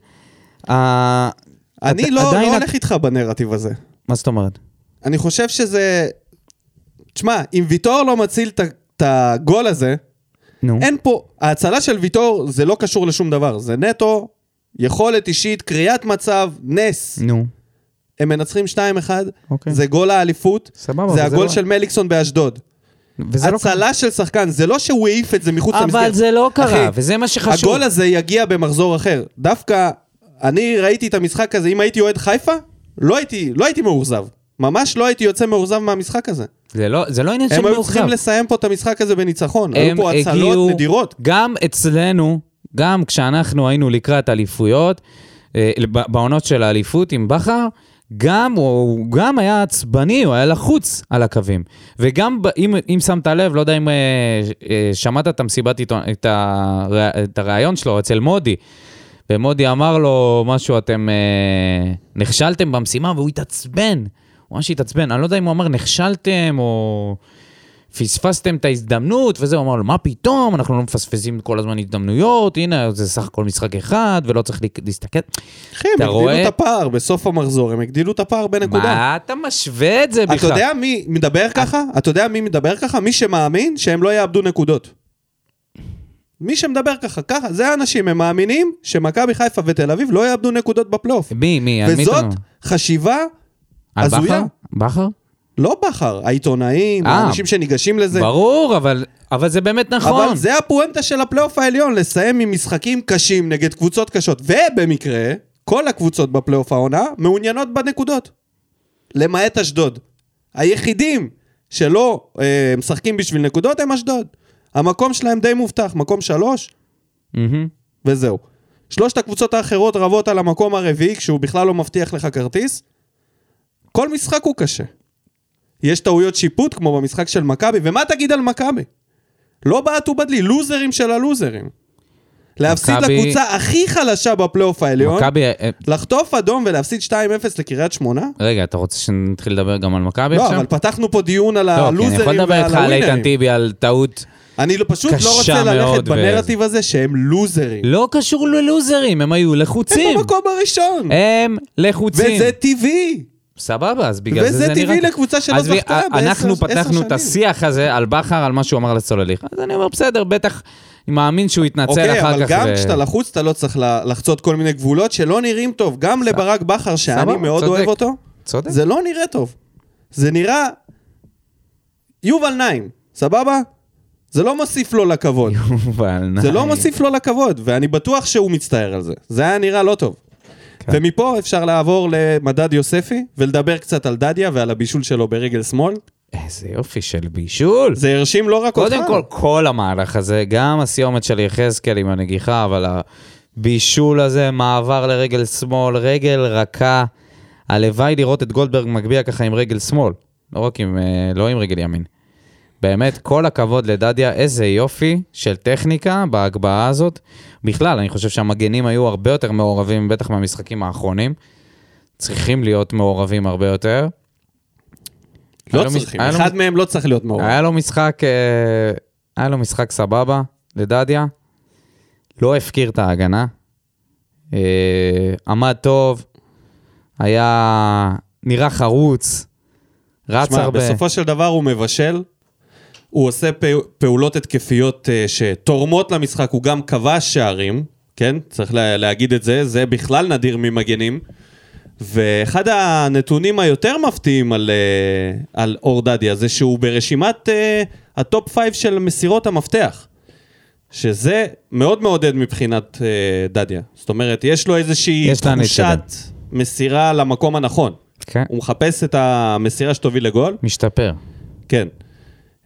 אה, אני לא עדיין לא הולך איתך בנרטיב הזה. מה זאת אומרת? אני חושב שזה... תשמע, אם ויטור לא מציל את הגול הזה, נו. אין פה... ההצלה של ויטור זה לא קשור לשום דבר. זה נטו, יכולת אישית, קריאת מצב, נס. נו. הם מנצחים 2-1, אוקיי. זה גול האליפות, סבבה, זה הגול לא- של מליקסון באשדוד. לא הצלה של שחקן, זה לא שהוא העיף את זה מחוץ למסגרת. אבל זה לא קרה, אחי, וזה מה שחשוב. הגול הזה יגיע במחזור אחר. דווקא, אני ראיתי את המשחק הזה, אם הייתי אוהד חיפה, לא הייתי, לא הייתי מאוכזב. ממש לא הייתי יוצא מאוכזב מהמשחק הזה. זה לא, זה לא עניין של הם היו מאוכזב. צריכים לסיים פה את המשחק הזה בניצחון. היו פה הצלות הגיעו, נדירות. גם אצלנו, גם כשאנחנו היינו לקראת אליפויות, אה, בעונות של האליפות עם בכר, גם הוא גם היה עצבני, הוא היה לחוץ על הקווים. וגם אם, אם שמת לב, לא יודע אם אה, אה, שמעת את המסיבת עיתון, את, הרע, את הרעיון שלו אצל מודי. ומודי אמר לו משהו, אתם אה, נכשלתם במשימה, והוא התעצבן. הוא ממש התעצבן. אני לא יודע אם הוא אמר נכשלתם או פספסתם את ההזדמנות, וזה, הוא אמר לו, מה פתאום, אנחנו לא מפספסים כל הזמן הזדמנויות, הנה, זה סך הכל משחק אחד, ולא צריך לה- להסתכל. אחי, הם הגדילו רואה? את הפער בסוף המחזור, הם הגדילו את הפער בנקודה. מה אתה משווה את זה בכלל? אתה יודע מי מדבר ככה? אתה יודע מי מדבר ככה? מי שמאמין שהם לא יאבדו נקודות. מי שמדבר ככה, ככה, זה האנשים, הם מאמינים שמכבי חיפה ותל אביב לא יאבדו נקודות בפלייאוף. מי, מי, על מי אתה וזאת? חשיבה על בכר? הזויה. בכר? לא בכר, העיתונאים, אה. האנשים שניגשים לזה. ברור, אבל, אבל זה באמת נכון. אבל זה הפואנטה של הפלייאוף העליון, לסיים עם משחקים קשים נגד קבוצות קשות. ובמקרה, כל הקבוצות בפלייאוף העונה מעוניינות בנקודות. למעט אשדוד. היחידים שלא אה, משחקים בשביל נקודות הם אשדוד. המקום שלהם די מובטח, מקום שלוש, מהמם. וזהו. שלושת הקבוצות האחרות רבות על המקום הרביעי, כשהוא בכלל לא מבטיח לך כרטיס. כל משחק הוא קשה. יש טעויות שיפוט, כמו במשחק של מכבי, ומה תגיד על מכבי? לא בעטו בדלי, לוזרים של הלוזרים. להפסיד מכבי- לקבוצה הכי חלשה בפלייאוף העליון, מכבי... אה, לחטוף אדום ולהפסיד 2-0 לקריית שמונה? רגע, אתה רוצה שנתחיל לדבר גם על מכבי לא, עכשיו? אבל פתחנו פה דיון על לא, כי אני הלוזרים יכול לדבר ועל איתך על איתן הווינרים. טיבי, על טעות. אני לא- פשוט לא קשה רוצה ללכת מאוד, בנרטיב הזה שהם לוזרים. לא קשור ללוזרים, הם היו לחוצים. הם במקום הראשון. הם לחוצים. וזה טבעי. סבבה, אז בגלל וזה זה זה נראה... טבעי ככה. לקבוצה שלא זכתה בעשר- אנחנו עשר פתחנו את שנים. השיח הזה על בכר, על מה שהוא אמר לסולליך. אז אני אומר, בסדר, בטח, אני מאמין שהוא יתנצל אוקיי, אחר אבל כך. גם ו- כשאתה לחוץ אתה לא צריך לחצות כל מיני גבולות שלא נראים טוב. גם לברק בכר, שאני מאוד. אוהב אותו. זה לא נראה טוב. זה נראה... יובל נעים, סבבה? זה לא מוסיף לו לכבוד. אבל זה לא. מוסיף לו לכבוד, ואני בטוח שהוא מצטער על זה. זה היה נראה לא טוב. כן. ומפה אפשר לעבור למדד יוספי, ולדבר קצת על דדיה ועל הבישול שלו ברגל שמאל. איזה יופי של בישול. זה הרשים לא רק אותך. קודם כל, כל המהלך הזה, גם הסיומת של יחזקאל עם הנגיחה, אבל הבישול הזה, מעבר לרגל שמאל, רגל רכה. הלוואי לראות את גולדברג מגביה ככה עם רגל שמאל, לא רק עם, אה, לא עם רגל ימין. באמת, כל הכבוד לדדיה, איזה יופי של טכניקה בהגבהה הזאת. בכלל, אני חושב שהמגנים היו הרבה יותר מעורבים, בטח מהמשחקים האחרונים. צריכים להיות מעורבים הרבה יותר. לא לו צריכים, לו אחד מהם לא צריך להיות מעורב. היה לו משחק, אה, היה לו משחק סבבה לדדיה, לא הפקיר את ההגנה, אה, עמד טוב, היה נראה חרוץ, רץ שמע, הרבה. בסופו של דבר הוא מבשל, הוא עושה פעו- פעולות התקפיות אה, שתורמות למשחק, הוא גם כבש שערים, כן? צריך לה, להגיד את זה, זה בכלל נדיר ממגנים. ואחד הנתונים היותר מפתיעים על, אה, על אור דדיה זה שהוא ברשימת אה, ה top five של מסירות המפתח. שזה מאוד מעודד מבחינת אה, דדיה. זאת אומרת, יש לו איזושהי יש תחושת מסירה למקום הנכון. כן, הוא מחפש את המסירה שתוביל לגול. משתפר. כן.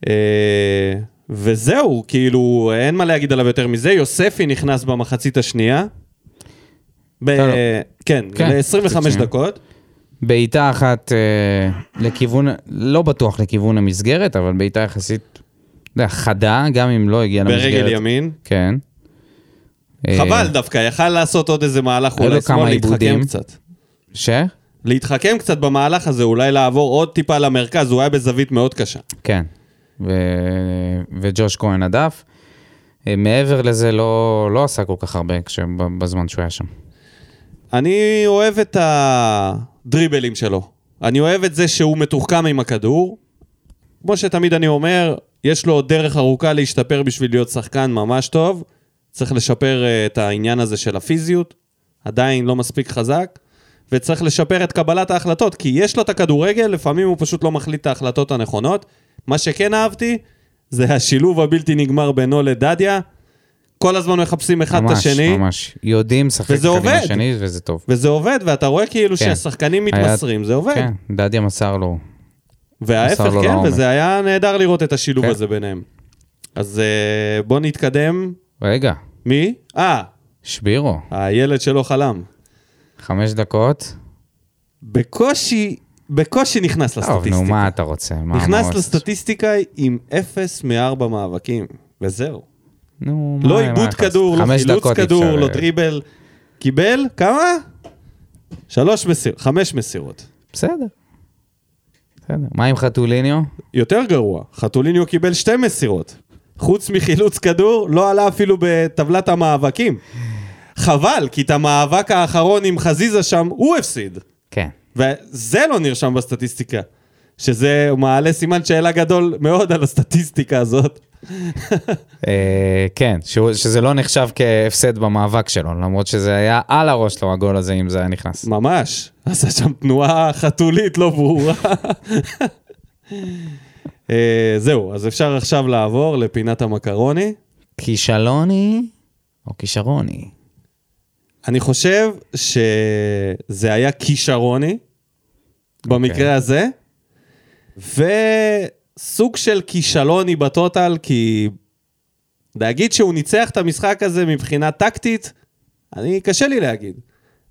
אה, וזהו, כאילו, אין מה להגיד עליו יותר מזה. יוספי נכנס במחצית השנייה. ב-. כן, כן, ל-25 מחצית שנייה. דקות. בעיטה אחת אה, לכיוון, לא בטוח לכיוון המסגרת, אבל בעיטה יחסית, יודע, חדה, גם אם לא הגיעה למסגרת. ברגל ימין. כן. אה, חבל דווקא, יכל לעשות עוד איזה מהלך, אולי שמאל, להתחכם עיבודים. קצת. ש? להתחכם קצת במהלך הזה, אולי לעבור עוד טיפה למרכז, הוא היה בזווית מאוד קשה. כן. ו... וג'וש כהן הדף. אה, מעבר לזה לא, לא עשה כל כך הרבה כש... בזמן שהוא היה שם. אני אוהב את הדריבלים שלו. אני אוהב את זה שהוא מתוחכם עם הכדור. כמו שתמיד אני אומר, יש לו עוד דרך ארוכה להשתפר בשביל להיות שחקן ממש טוב. צריך לשפר אה, את העניין הזה של הפיזיות, עדיין לא מספיק חזק, וצריך לשפר את קבלת ההחלטות, כי יש לו את הכדורגל, לפעמים הוא פשוט לא מחליט את ההחלטות הנכונות. מה שכן אהבתי, זה השילוב הבלתי נגמר בינו לדדיה. כל הזמן מחפשים אחד את ממש, השני. ממש. יודעים לשחק אחד עם. השני, וזה טוב. וזה עובד, ואתה רואה כאילו כן. שהשחקנים היה- מתמסרים, זה עובד. כן, דדיה מסר לו. וההפך, כן, לעומק. וזה היה נהדר לראות את השילוב כן. הזה ביניהם. אז אה, בוא נתקדם. רגע, מי? אה, שבירו, הילד שלא חלם. חמש דקות. בקושי, בקושי נכנס טוב, לסטטיסטיקה. נו, מה אתה רוצה? מה- נכנס מה- לסטטיסטיקה עם 0 מ-4 מאבקים, וזהו. נו, מה- לא מה עיבוד אתה- כדור, לא חילוץ כדור, אפשר, לא אה, דריבל. קיבל, כמה? שלוש מסירות, חמש מסירות. בסדר. בסדר. מה עם חתוליניו? יותר גרוע, חתוליניו קיבל שתי מסירות. חוץ מחילוץ כדור, לא עלה אפילו בטבלת המאבקים. חבל, כי את המאבק האחרון עם חזיזה שם, הוא הפסיד. וזה לא נרשם בסטטיסטיקה. שזה מעלה סימן שאלה גדול מאוד על הסטטיסטיקה הזאת. אה, כן, שזה לא נחשב כהפסד במאבק שלו, למרות שזה היה על הראש שלו הגול הזה, אם זה היה נכנס. ממש. עשה שם תנועה חתולית לא ברורה. אה, זהו, אז אפשר עכשיו לעבור לפינת המקרוני. כישלוני או כישרוני? אני חושב שזה היה כישרוני, במקרה אוקיי. הזה, וסוג של כישלוני בטוטל, כי להגיד שהוא ניצח את המשחק הזה מבחינה טקטית, אני, קשה לי להגיד.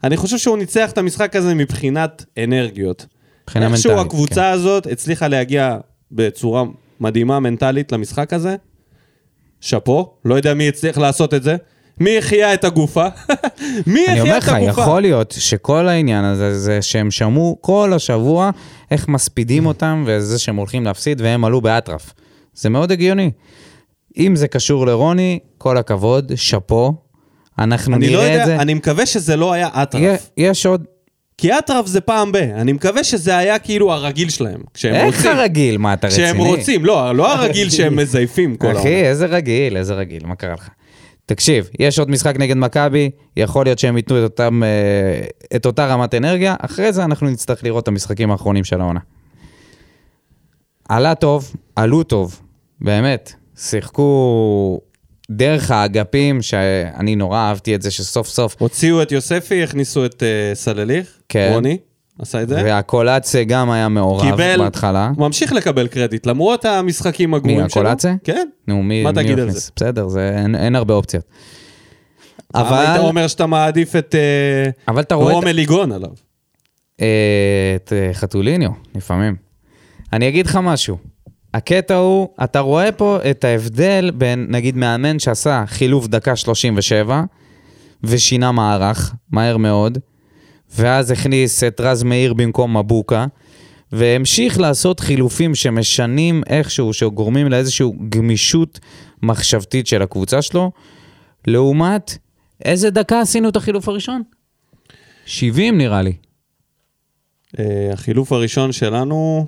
אני חושב שהוא ניצח את המשחק הזה מבחינת אנרגיות. מבחינה איכשהו מנטלית, הקבוצה כן. הזאת הצליחה להגיע בצורה מדהימה מנטלית למשחק הזה. שאפו, לא יודע מי הצליח לעשות את זה. מי החיה את הגופה? מי אני אומר החיה את לך, הגופה? יכול להיות שכל העניין הזה זה שהם שמעו כל השבוע איך מספידים אותם וזה שהם הולכים להפסיד והם עלו באטרף. זה מאוד הגיוני. אם זה קשור לרוני, כל הכבוד, שאפו. אנחנו אני לא נראה את זה. יודע, אני מקווה שזה לא היה אטרף. יש עוד... כי אטרף זה פעם ב. אני מקווה שזה היה כאילו הרגיל שלהם. כשהם איך רוצים. הרגיל? מה, אתה רציני? כשהם רוצים, לא, לא הרגיל שהם מזייפים כל העונה. אחי, איזה רגיל, איזה רגיל, מה קרה לך? תקשיב, יש עוד משחק נגד מכבי, יכול להיות שהם ייתנו את, אותם, אה, את אותה רמת אנרגיה, אחרי זה אנחנו נצטרך לראות את המשחקים האחרונים של העונה. עלה טוב, עלו טוב, באמת. שיחקו דרך האגפים, שאני נורא אהבתי את זה שסוף סוף, הוציאו את יוספי, הכניסו את אה, סלליך, כן. רוני, עשה את זה. והקולציה גם היה מעורב קיבל, בהתחלה. ממשיך לקבל קרדיט, למרות המשחקים הגרועים שלו. הקולציה? כן. נו, מי, מה מי תגיד על? זה? בסדר, זה, אין, אין הרבה אופציות. אבל... היית אומר שאתה מעדיף את אה, אבל אתה רואה... את- רומל ליגון עליו. אה, את אה, חתוליניו, לפעמים. אני אגיד לך משהו. הקטע הוא, אתה רואה פה את ההבדל בין, נגיד, מאמן שעשה חילוף דקה 37, ושינה מערך, מהר מאוד, ואז הכניס את רז מאיר במקום מבוקה, והמשיך לעשות חילופים שמשנים איכשהו, שגורמים לאיזושהי גמישות מחשבתית של הקבוצה שלו, לעומת, איזה דקה עשינו את החילוף הראשון? 70 נראה לי. אה, החילוף הראשון שלנו,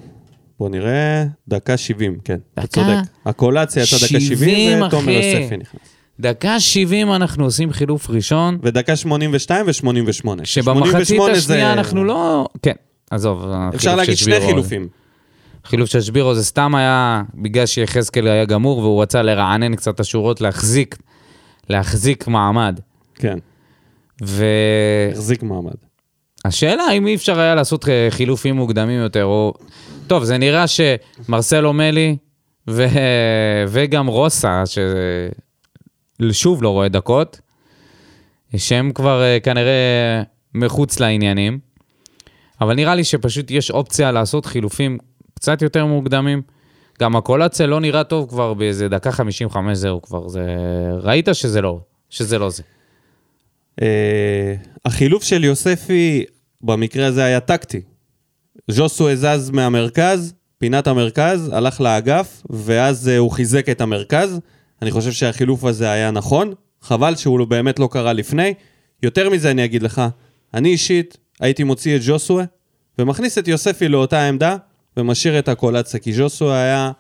בוא נראה, דקה 70, כן, אתה דקה צודק. הקולציה יצאה דקה 70, 70, ותומר. יוספי נכנס. דקה 70 אנחנו עושים חילוף ראשון, ודקה 82 ו-88. שבמחצית השנייה אנחנו לא... כן, עזוב. אפשר להגיד שני חילופים. חילוף של שבירו זה סתם היה בגלל שיחזקאל היה גמור והוא רצה לרענן קצת את השורות, להחזיק, להחזיק מעמד. כן, ו... החזיק מעמד. השאלה אם אי אפשר היה לעשות אה, חילופים מוקדמים יותר, או... טוב, זה נראה שמרסלו מלי ו... וגם רוסה, ששוב לא רואה דקות, שהם כבר אה, כנראה מחוץ לעניינים, אבל נראה לי שפשוט יש אופציה לעשות חילופים קצת יותר מוקדמים. גם הקולציה לא נראה טוב כבר באיזה דקה 55 זהו כבר, זה... ראית שזה לא, שזה לא זה. אה, החילוף של יוספי במקרה הזה היה טקטי. ז'וסו זז מהמרכז, פינת המרכז, הלך לאגף, ואז אה, הוא חיזק את המרכז. אני חושב שהחילוף הזה היה נכון, חבל שהוא באמת לא קרה לפני. יותר מזה אני אגיד לך, אני אישית הייתי מוציא את ג'וסווה, ומכניס את יוספי לאותה עמדה, ומשאיר את הקולציה, כי ג'וסווה היה...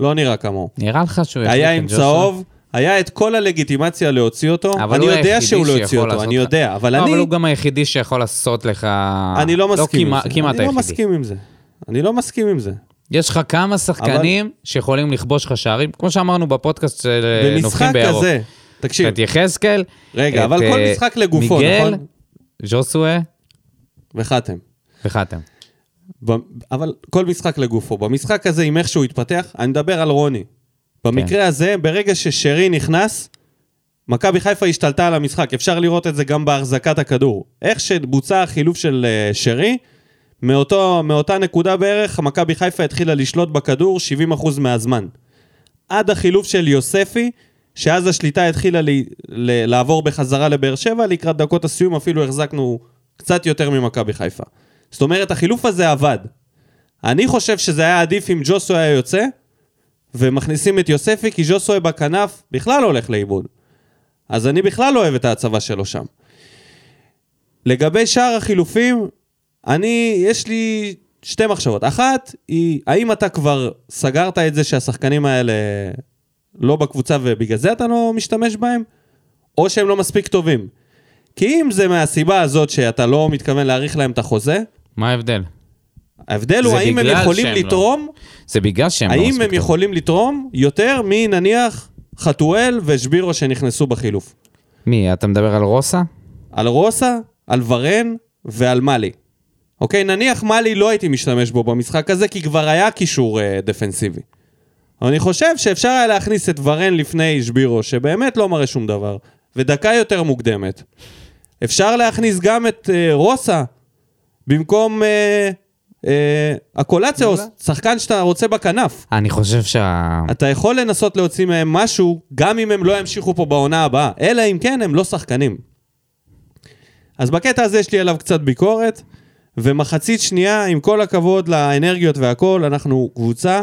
לא נראה כמוהו. נראה לך שהוא יחליף היה עם? צהוב, היה את כל הלגיטימציה להוציא אותו. אני יודע שהוא לא יוציא אותו, אני. יודע, אבל לא, אני... אבל הוא גם היחידי שיכול לעשות לך... אני לא מסכים עם כמעט- זה. כמעט אני לא. מסכים עם זה. אני לא מסכים עם זה. יש לך כמה שחקנים שיכולים לכבוש לך שערים, כמו שאמרנו בפודקאסט של אה, נובחים במשחק בירוק. כזה, תקשיב, את יחזקאל, רגע, את, אבל כל אה, משחק לגופו, מיגל, נכון? ז'וסואה וחתם. וחתם. ב- אבל כל משחק לגופו. במשחק הזה, עם איך שהוא התפתח, אני מדבר על רוני. במקרה כן. הזה, ברגע ששרי נכנס, מכבי חיפה השתלטה על המשחק. אפשר לראות את זה גם בהחזקת הכדור. איך שבוצע החילוף של אה, שרי, מאותו, מאותה נקודה בערך, מכבי חיפה התחילה לשלוט בכדור 70% מהזמן. עד החילוף של יוספי, שאז השליטה התחילה לי, ל, לעבור בחזרה לבאר שבע, לקראת דקות הסיום אפילו החזקנו קצת יותר ממכבי חיפה. זאת אומרת, החילוף הזה עבד. אני חושב שזה היה עדיף אם ג'וסו היה יוצא, ומכניסים את יוספי, כי ג'וסו בכנף בכלל הולך לאיבוד. אז אני בכלל לא אוהב את ההצבה שלו שם. לגבי שאר החילופים, אני, יש לי שתי מחשבות. אחת היא, האם אתה כבר סגרת את זה שהשחקנים האלה לא בקבוצה ובגלל זה אתה לא משתמש בהם? או שהם לא מספיק טובים? כי אם זה מהסיבה הזאת שאתה לא מתכוון להאריך להם את החוזה, מה ההבדל? ההבדל הוא האם הם יכולים לא. לתרום, זה בגלל שהם לא האם מספיק הם טובים. יכולים לתרום יותר מנניח חתואל ושבירו שנכנסו בחילוף. מי, אתה מדבר על רוסה? על רוסה, על ורן ועל מאלי. אוקיי, נניח מאלי לא הייתי משתמש בו במשחק הזה, כי כבר היה קישור אה, דפנסיבי. אבל אני חושב שאפשר היה להכניס את ורן לפני שבירו, שבאמת לא מראה שום דבר, ודקה יותר מוקדמת. אפשר להכניס גם את אה, רוסה במקום אה, אה, הקולציה, או שחקן שאתה רוצה בכנף. אני חושב שה... אתה יכול לנסות להוציא מהם משהו, גם אם הם לא ימשיכו פה בעונה הבאה, אלא אם כן הם לא שחקנים. אז בקטע הזה יש לי עליו קצת ביקורת, ומחצית שנייה, עם כל הכבוד לאנרגיות והכל, אנחנו קבוצה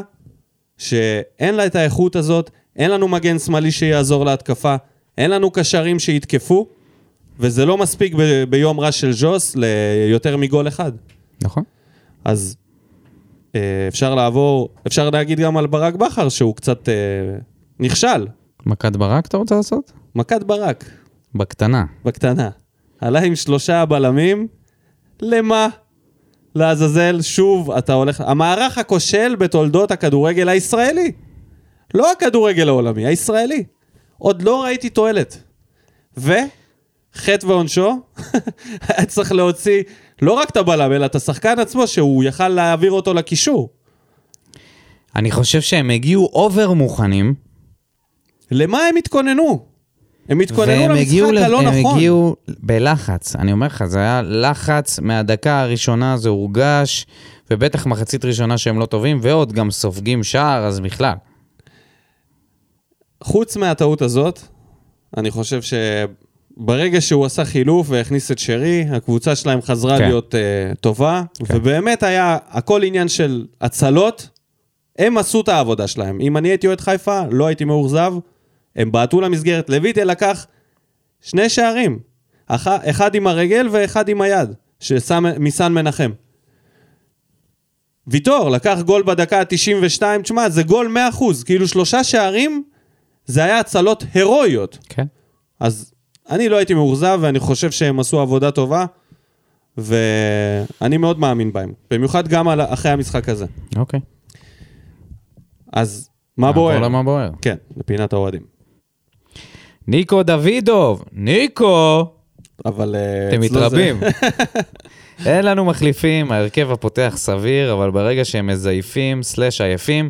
שאין לה את האיכות הזאת, אין לנו מגן שמאלי שיעזור להתקפה, אין לנו קשרים שיתקפו, וזה לא מספיק ב- ביום רע של ז'וס ליותר מגול אחד. נכון. אז אה, אפשר לעבור, אפשר להגיד גם על ברק בכר שהוא קצת אה, נכשל. מכת ברק אתה רוצה לעשות? מכת ברק, בקטנה. בקטנה. עלה עם שלושה בלמים, למה? לעזאזל, שוב אתה הולך... המערך הכושל בתולדות הכדורגל הישראלי. לא הכדורגל העולמי, הישראלי. עוד לא ראיתי תועלת. וחטא ועונשו, היה צריך להוציא לא רק את הבלם, אלא את השחקן עצמו, שהוא יכל להעביר אותו לקישור. אני חושב שהם הגיעו אובר מוכנים, למה הם התכוננו? הם התכוננו והם למשחק הלא הם נכון. הגיעו בלחץ. אני אומר לך, זה היה לחץ מהדקה הראשונה, זה הורגש, ובטח מחצית ראשונה שהם לא טובים, ועוד גם סופגים שער, אז בכלל. חוץ מהטעות הזאת, אני חושב שברגע שהוא עשה חילוף והכניס את שרי, הקבוצה שלהם חזרה כן. להיות uh, טובה, כן. ובאמת היה הכל עניין של הצלות, הם עשו את העבודה שלהם. אם אני הייתי אוהד חיפה, לא הייתי מאוכזב, הם בעטו למסגרת. לויטה לקח שני שערים, אח, אחד עם הרגל ואחד עם היד, ששם מסן מנחם. ויטור לקח גול בדקה ה-92, תשמע, זה גול 100%, כאילו שלושה שערים, זה היה הצלות הירואיות. כן. אז אני לא הייתי מאוכזב, ואני חושב שהם עשו עבודה טובה, ואני מאוד מאמין בהם. במיוחד גם על, אחרי המשחק הזה. אוקיי. אז מה נעבור בוער? למה בוער. כן, לפינת האוהדים. ניקו דוידוב, ניקו! אבל... אה, אתם מתרבים. אין לנו מחליפים, ההרכב הפותח סביר, אבל ברגע שהם מזייפים, סלאש עייפים,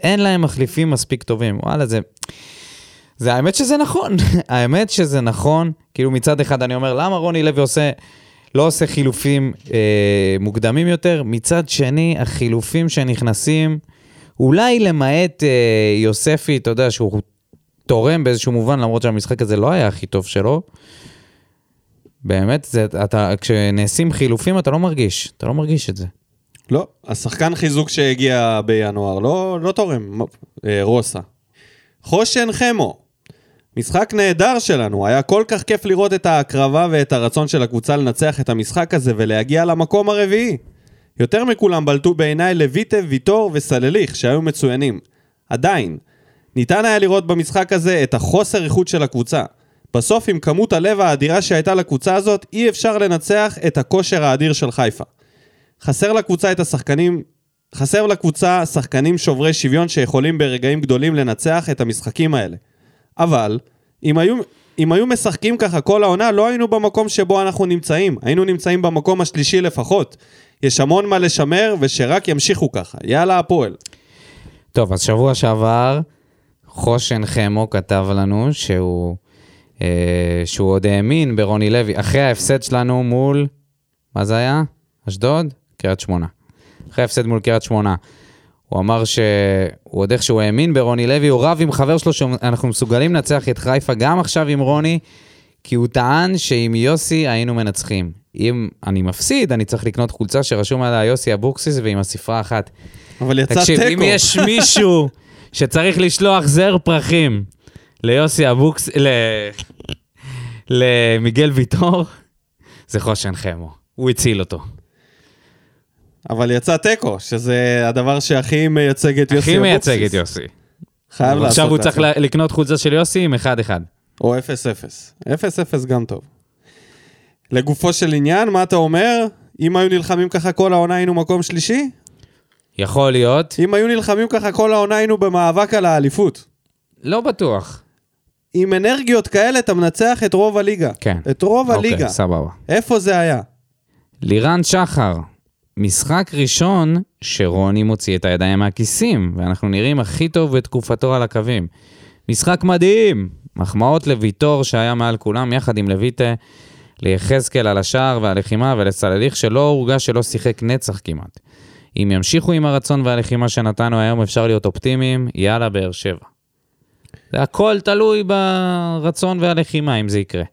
אין להם מחליפים מספיק טובים. וואלה, זה... זה האמת שזה נכון, האמת שזה נכון. כאילו מצד אחד אני אומר, למה רוני לוי עושה, לא עושה חילופים אה, מוקדמים יותר? מצד שני, החילופים שנכנסים, אולי למעט אה, יוספי, אתה יודע, שהוא תורם באיזשהו מובן, למרות שהמשחק הזה לא היה הכי טוב שלו. באמת, זה, אתה, כשנעשים חילופים אתה לא מרגיש, אתה לא מרגיש את זה. לא, השחקן חיזוק שהגיע בינואר, לא, לא תורם, אה, רוסה. חושן חמו, משחק נהדר שלנו, היה כל כך כיף לראות את ההקרבה ואת הרצון של הקבוצה לנצח את המשחק הזה ולהגיע למקום הרביעי. יותר מכולם בלטו בעיניי לויטה, ויטור וסלליך, שהיו מצוינים. עדיין, ניתן היה לראות במשחק הזה את החוסר איכות של הקבוצה. בסוף, עם כמות הלב האדירה שהייתה לקבוצה הזאת, אי אפשר לנצח את הכושר האדיר של חיפה. חסר לקבוצה את השחקנים, חסר לקבוצה שחקנים שוברי שוויון שיכולים ברגעים גדולים לנצח את המשחקים האלה. אבל, אם היו, אם היו משחקים ככה כל העונה, לא היינו במקום שבו אנחנו נמצאים. היינו נמצאים במקום השלישי לפחות. יש המון מה לשמר, ושרק ימשיכו ככה. יאללה, הפועל. טוב, אז שבוע שעבר, חושן חמו כתב לנו שהוא, אה, שהוא עוד האמין ברוני לוי, אחרי ההפסד שלנו מול, מה זה היה? אשדוד? קריית שמונה. אחרי ההפסד מול קריית שמונה. הוא אמר שהוא עוד איכשהו האמין ברוני לוי, הוא רב עם חבר שלו שאנחנו מסוגלים לנצח את חיפה גם עכשיו עם רוני, כי הוא טען שעם יוסי היינו מנצחים. אם אני מפסיד, אני צריך לקנות חולצה שרשום עליה יוסי אבוקסיס ועם הספרה אחת. אבל יצא תיקו. תקשיב, אם יש מישהו שצריך לשלוח זר פרחים ליוסי אבוקס... ל... למיגל ויטור, זה חושן חמו. הוא הציל אותו. אבל יצא תיקו, שזה הדבר שהכי מייצג את יוסי הכי אבוקסיס. מייצג את יוסי. חייב לעשות עכשיו הוא את צריך זה. לקנות חולצה של יוסי עם 1-1. או 0-0. 0-0 גם טוב. לגופו של עניין, מה אתה אומר? אם היו נלחמים ככה כל העונה היינו מקום שלישי? יכול להיות, אם היו נלחמים ככה כל העונה היינו במאבק על האליפות. לא בטוח. עם אנרגיות כאלה אתה מנצח את רוב הליגה. כן. את רוב הליגה. אוקיי, סבבה. איפה זה היה? לירן שחר, משחק ראשון שרוני מוציא את הידיים מהכיסים, ואנחנו נראים הכי טוב בתקופתו על הקווים. משחק מדהים! מחמאות לוויטור שהיה מעל כולם, יחד עם לויטה, ליחזקאל על השער והלחימה, ולסלליך שלא הורגש שלא שיחק נצח כמעט. אם ימשיכו עם הרצון והלחימה שנתנו היום, אפשר להיות אופטימיים, יאללה, באר שבע. זה הכל תלוי ברצון והלחימה, אם זה יקרה.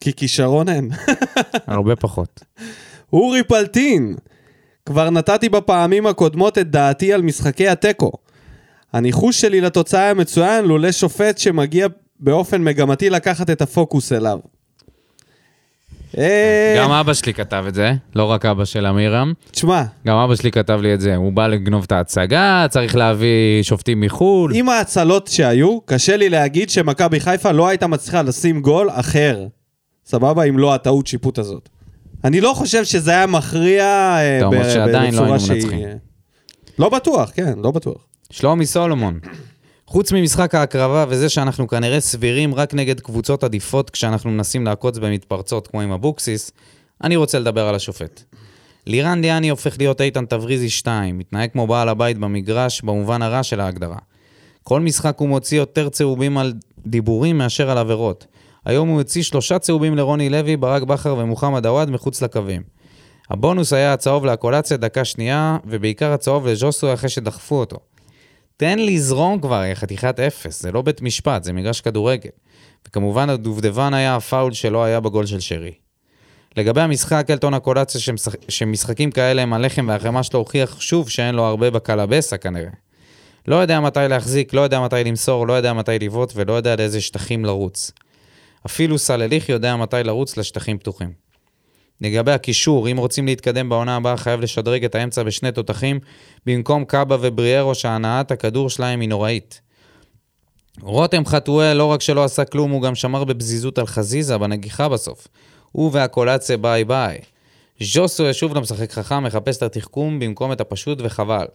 כי כישרון אין. הרבה פחות. אורי פלטין, כבר נתתי בפעמים הקודמות את דעתי על משחקי התיקו. הניחוש שלי לתוצאה היה מצוין לולא שופט שמגיע באופן מגמתי לקחת את הפוקוס אליו. אה, גם אבא שלי כתב את זה, לא רק אבא של אמירם. תשמע, גם אבא שלי כתב לי את זה, הוא בא לגנוב את ההצגה, צריך להביא שופטים מחו"ל. עם ההצלות שהיו, קשה לי להגיד שמכבי חיפה לא הייתה מצליחה לשים גול אחר. סבבה? אם לא הטעות שיפוט הזאת. אני לא חושב שזה היה מכריע אה, אתה אומר ב- שעדיין לא בצורה היינו שהיא, מנצחים. אה, לא בטוח, כן, לא בטוח. שלומי סולומון. חוץ ממשחק ההקרבה וזה שאנחנו כנראה סבירים רק נגד קבוצות עדיפות כשאנחנו מנסים לעקוץ במתפרצות כמו עם אבוקסיס, אני רוצה לדבר על השופט. לירן דיאני הופך להיות איתן תבריזי 2, מתנהג כמו בעל הבית במגרש במובן הרע של ההגדרה. כל משחק הוא מוציא יותר צהובים על דיבורים מאשר על עבירות. היום הוא הוציא שלושה צהובים לרוני לוי, ברק בכר ומוחמד עוואד מחוץ לקווים. הבונוס היה הצהוב לאקולציה דקה שנייה, ובעיקר הצהוב לז'וסו אחרי שדחפו אותו. תן לזרום כבר, יא חתיכת אפס, זה לא בית משפט, זה מגרש כדורגל. וכמובן הדובדבן היה הפאול שלא היה בגול של שרי. לגבי המשחק, אלטון אקולציה שמשחק, שמשחקים כאלה הם הלחם והחמאה שלו הוכיח שוב שאין לו הרבה בקלבסה כנראה. לא יודע מתי להחזיק, לא יודע מתי למסור, לא יודע מתי לבעוט ולא יודע לאיזה שטחים לרוץ. אפילו סלליך יודע מתי לרוץ לשטחים פתוחים. לגבי הקישור, אם רוצים להתקדם בעונה הבאה, חייב לשדרג את האמצע בשני תותחים, במקום קאבה ובריארו שהנעת הכדור שלהם היא נוראית. רותם חתואל לא רק שלא עשה כלום, הוא גם שמר בפזיזות על חזיזה בנגיחה בסוף. הוא והקולציה ביי ביי. ז'וסו שוב לא משחק חכם, מחפש את התחכום במקום את הפשוט וחבל.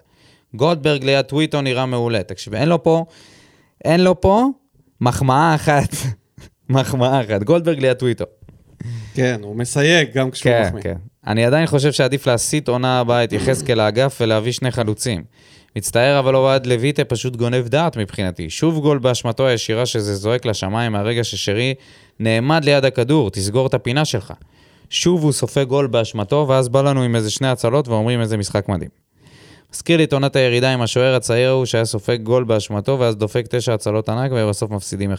גולדברג ליד טוויטו נראה מעולה. תקשיב, אין לו פה, אין לו פה מחמאה אחת. מחמאה אחת. גולדברג ליד טוויטו. כן, הוא מסייג גם כשהוא כן, מחמיא. כן. אני עדיין חושב שעדיף להסיט עונה הבאה את יחזקאל לאגף ולהביא שני חלוצים. מצטער, אבל אוהד לויטה פשוט גונב דעת מבחינתי. שוב גול באשמתו הישירה שזה זועק לשמיים מהרגע ששרי נעמד ליד הכדור, תסגור את הפינה שלך. שוב הוא סופג גול באשמתו, ואז בא לנו עם איזה שני הצלות ואומרים איזה משחק מדהים. מזכיר לי את עונת הירידה עם השוער הצעיר ההוא שהיה סופג גול באשמתו, ואז דופק תשע הצלות ענק, ובסוף מפסידים 1-0.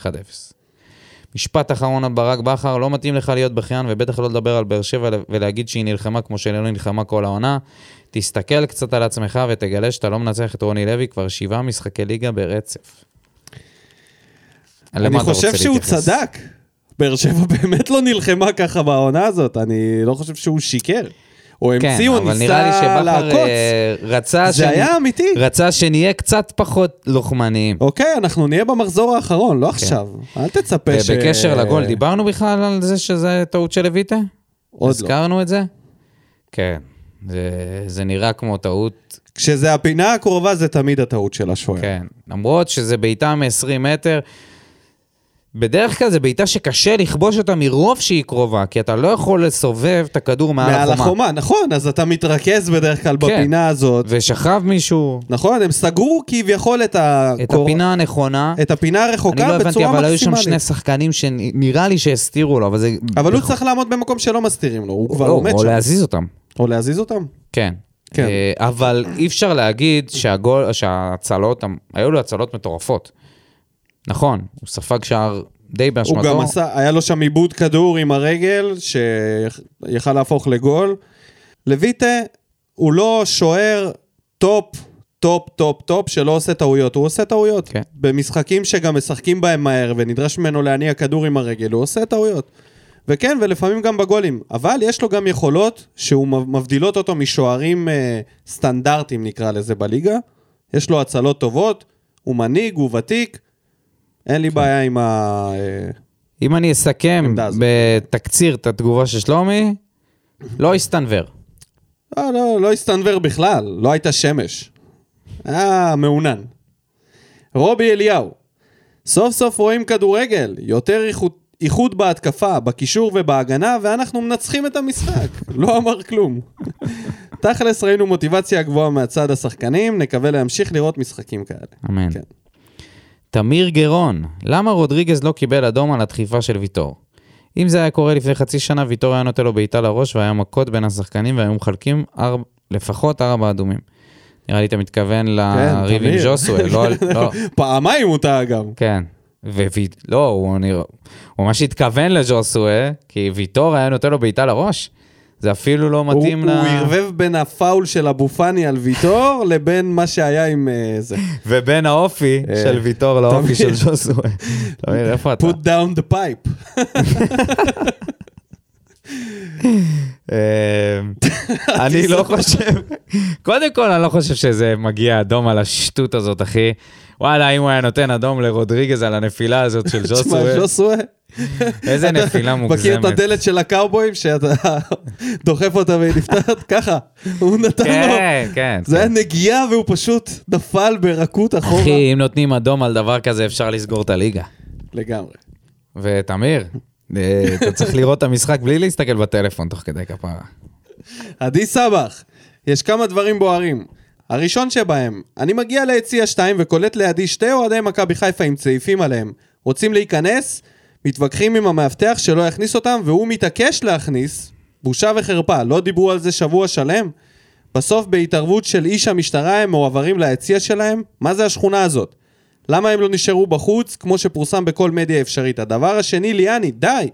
משפט אחרון על ברק בכר, לא מתאים לך להיות בכיין, ובטח לא לדבר על באר שבע ולהגיד שהיא נלחמה כמו שלא נלחמה כל העונה. תסתכל קצת על עצמך ותגלה שאתה לא מנצח את רוני לוי כבר שבעה משחקי ליגה ברצף. אני חושב שהוא להתייחס? צדק. באר שבע באמת לא נלחמה ככה בעונה הזאת, אני לא חושב שהוא שיקר. או כן, המציא או אבל נראה לי ניסה שבכר לעקוץ. אה, רצה, זה היה אמיתי. רצה שנהיה קצת פחות לוחמניים. אוקיי, אנחנו נהיה במחזור האחרון, לא עכשיו. אל תצפה ש... ובקשר לגול, דיברנו בכלל על זה שזה טעות של לויטה? עוד לא. הזכרנו את זה? כן. זה, זה נראה כמו טעות, כשזה הפינה הקרובה זה תמיד הטעות של השוער. כן. למרות שזה בעיטה מ-20 מטר. בדרך כלל זה בעיטה שקשה לכבוש אותה מרוב שהיא קרובה, כי אתה לא יכול לסובב את הכדור מעל, מעל החומה. החומה, נכון, אז אתה מתרכז בדרך כלל כן. בפינה הזאת. ושכב מישהו נכון, הם סגרו כביכול את, את הקור... הפינה הנכונה. את הפינה אני הרחוקה לא הבנתי, בצורה אבל היו שם מקסימלית. שני שחקנים שנראה לי שהסתירו לו, אבל זה... אבל הוא צריך לעמוד במקום שלא מסתירים לו, הוא כבר לא, עומד או שם. להזיז אותם. או להזיז אותם? כן. כן. אה, אבל אי אפשר להגיד שהגול, שההצלות, היו לו הצלות מטורפות. נכון, הוא ספג שער די הוא באשמתו. גם עשה, היה לו שם עיבוד כדור עם הרגל, שיכל להפוך לגול. לויטה הוא לא שוער top, top, top, top, שלא עושה טעויות. הוא עושה טעויות. כן. במשחקים שגם משחקים בהם מהר, ונדרש ממנו להניע כדור עם הרגל, הוא עושה טעויות. וכן, ולפעמים גם בגולים. אבל יש לו גם יכולות שהוא מבדילות אותו משוערים אה, סטנדרטיים, נקרא לזה, בליגה. יש לו הצלות טובות, הוא מנהיג, הוא ותיק. אין כן. לי בעיה עם ה... אה, אם אני אסכם. בתקציר את התגובה של שלומי, לא הסתנוור. לא, לא, לא הסתנוור בכלל, לא הייתה שמש. היה מעונן. רובי אליהו, סוף סוף רואים כדורגל, יותר איכות, איחוד בהתקפה, בקישור ובהגנה, ואנחנו מנצחים את המשחק. לא אמר כלום. תכלס ראינו מוטיבציה גבוהה מהצד השחקנים, נקווה להמשיך לראות משחקים כאלה. אמן. כן. תמיר גרון, למה רודריגז לא קיבל אדום על הדחיפה של ויטור? אם זה היה קורה לפני חצי שנה, ויטור היה נותן לו בעיטה לראש והיה מכות בין השחקנים והיו מחלקים ארבע, לפחות ארבע אדומים. נראה לי אתה מתכוון לריב עם תמיר. ז'וסווה, לא, לא, פעמיים הוא טעה גם. כן. וויט... לא, הוא נראה... הוא ממש התכוון לז'וסווה, כי ויטור היה נותן לו בעיטה לראש. זה אפילו לא הוא, מתאים ל... הוא ערבב בין הפאול של אבו פאני על ויטור לבין מה שהיה עם אה, זה. ובין האופי אה, של ויטור לאופי של. ז'וסווה. תמיר, איפה אתה? put down the pipe. אה, אני לא חושב, קודם כל אני לא חושב שזה מגיע אדום על השטות הזאת, אחי. וואלה, אם הוא היה נותן אדום לרודריגז על הנפילה הזאת של ז'וסווה. איזה נפילה מכיר את מוגזמת. הדלת של הקאובויים שאתה דוחף אותה והיא נפתחת? ככה, הוא נתן לו. כן, כן. זה כן. היה נגיעה והוא פשוט נפל ברכות אחורה. אחי, אם נותנים אדום על דבר כזה, אפשר לסגור את הליגה. לגמרי. ותמיר, אה, אתה צריך לראות את המשחק בלי להסתכל בטלפון תוך כדי כפרה. עדי סבח, יש כמה דברים בוערים. הראשון שבהם, אני מגיע ליציע 2 וקולט לידי שתי אוהדי מכבי חיפה עם צעיפים עליהם. רוצים להיכנס, מתווכחים עם המאבטח שלא יכניס אותם, והוא מתעקש להכניס. בושה וחרפה, לא דיברו על זה שבוע שלם? בסוף בהתערבות של איש המשטרה הם מועברים ליציע שלהם? מה זה השכונה הזאת? למה הם לא נשארו בחוץ, כמו שפורסם בכל מדיה אפשרית? הדבר השני, ליאני, די!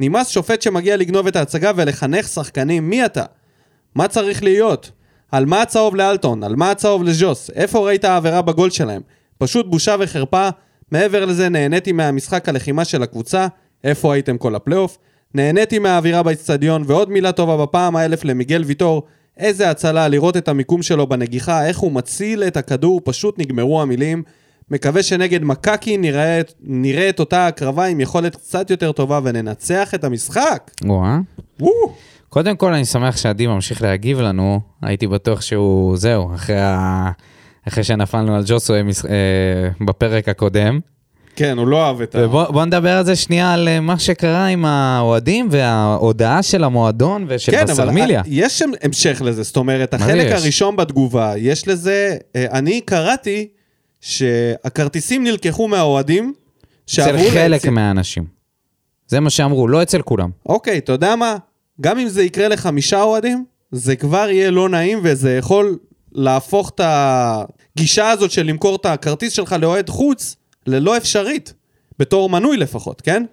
נמאס שופט שמגיע לגנוב את ההצגה ולחנך שחקנים, מי אתה? מה צריך להיות? על מה הצהוב לאלטון? על מה הצהוב לז'וס? איפה ראית העבירה בגול שלהם? פשוט בושה וחרפה. מעבר לזה, נהניתי מהמשחק הלחימה של הקבוצה. איפה הייתם כל הפלייאוף? נהניתי מהאווירה באצטדיון, ועוד מילה טובה בפעם האלף למיגל ויטור. איזה הצלה לראות את המיקום שלו בנגיחה, איך הוא מציל את הכדור, פשוט נגמרו המילים. מקווה שנגד מקקי נראה, נראה את אותה הקרבה עם יכולת קצת יותר טובה וננצח את המשחק. וואה. וואו. קודם כל, אני שמח שעדי ממשיך להגיב לנו. הייתי בטוח שהוא, זהו, אחרי, ה... אחרי שנפלנו על ג'וסווה. אה, בפרק הקודם. כן, הוא לא אהב את ה... ובוא בוא נדבר על זה שנייה, על אה, מה שקרה עם האוהדים וההודעה של המועדון ושל כן, אבל וסרמיליה. יש שם המשך לזה, זאת אומרת, החלק יש? הראשון בתגובה, יש לזה, אה, אני קראתי שהכרטיסים נלקחו מהאוהדים שעברו אצל חלק ליציע. מהאנשים. זה מה שאמרו, לא אצל כולם. אוקיי, אתה יודע מה? גם אם זה יקרה לחמישה אוהדים, זה כבר יהיה לא נעים וזה יכול להפוך את הגישה הזאת של למכור את הכרטיס שלך לאוהד חוץ ללא אפשרית, בתור מנוי לפחות, כן?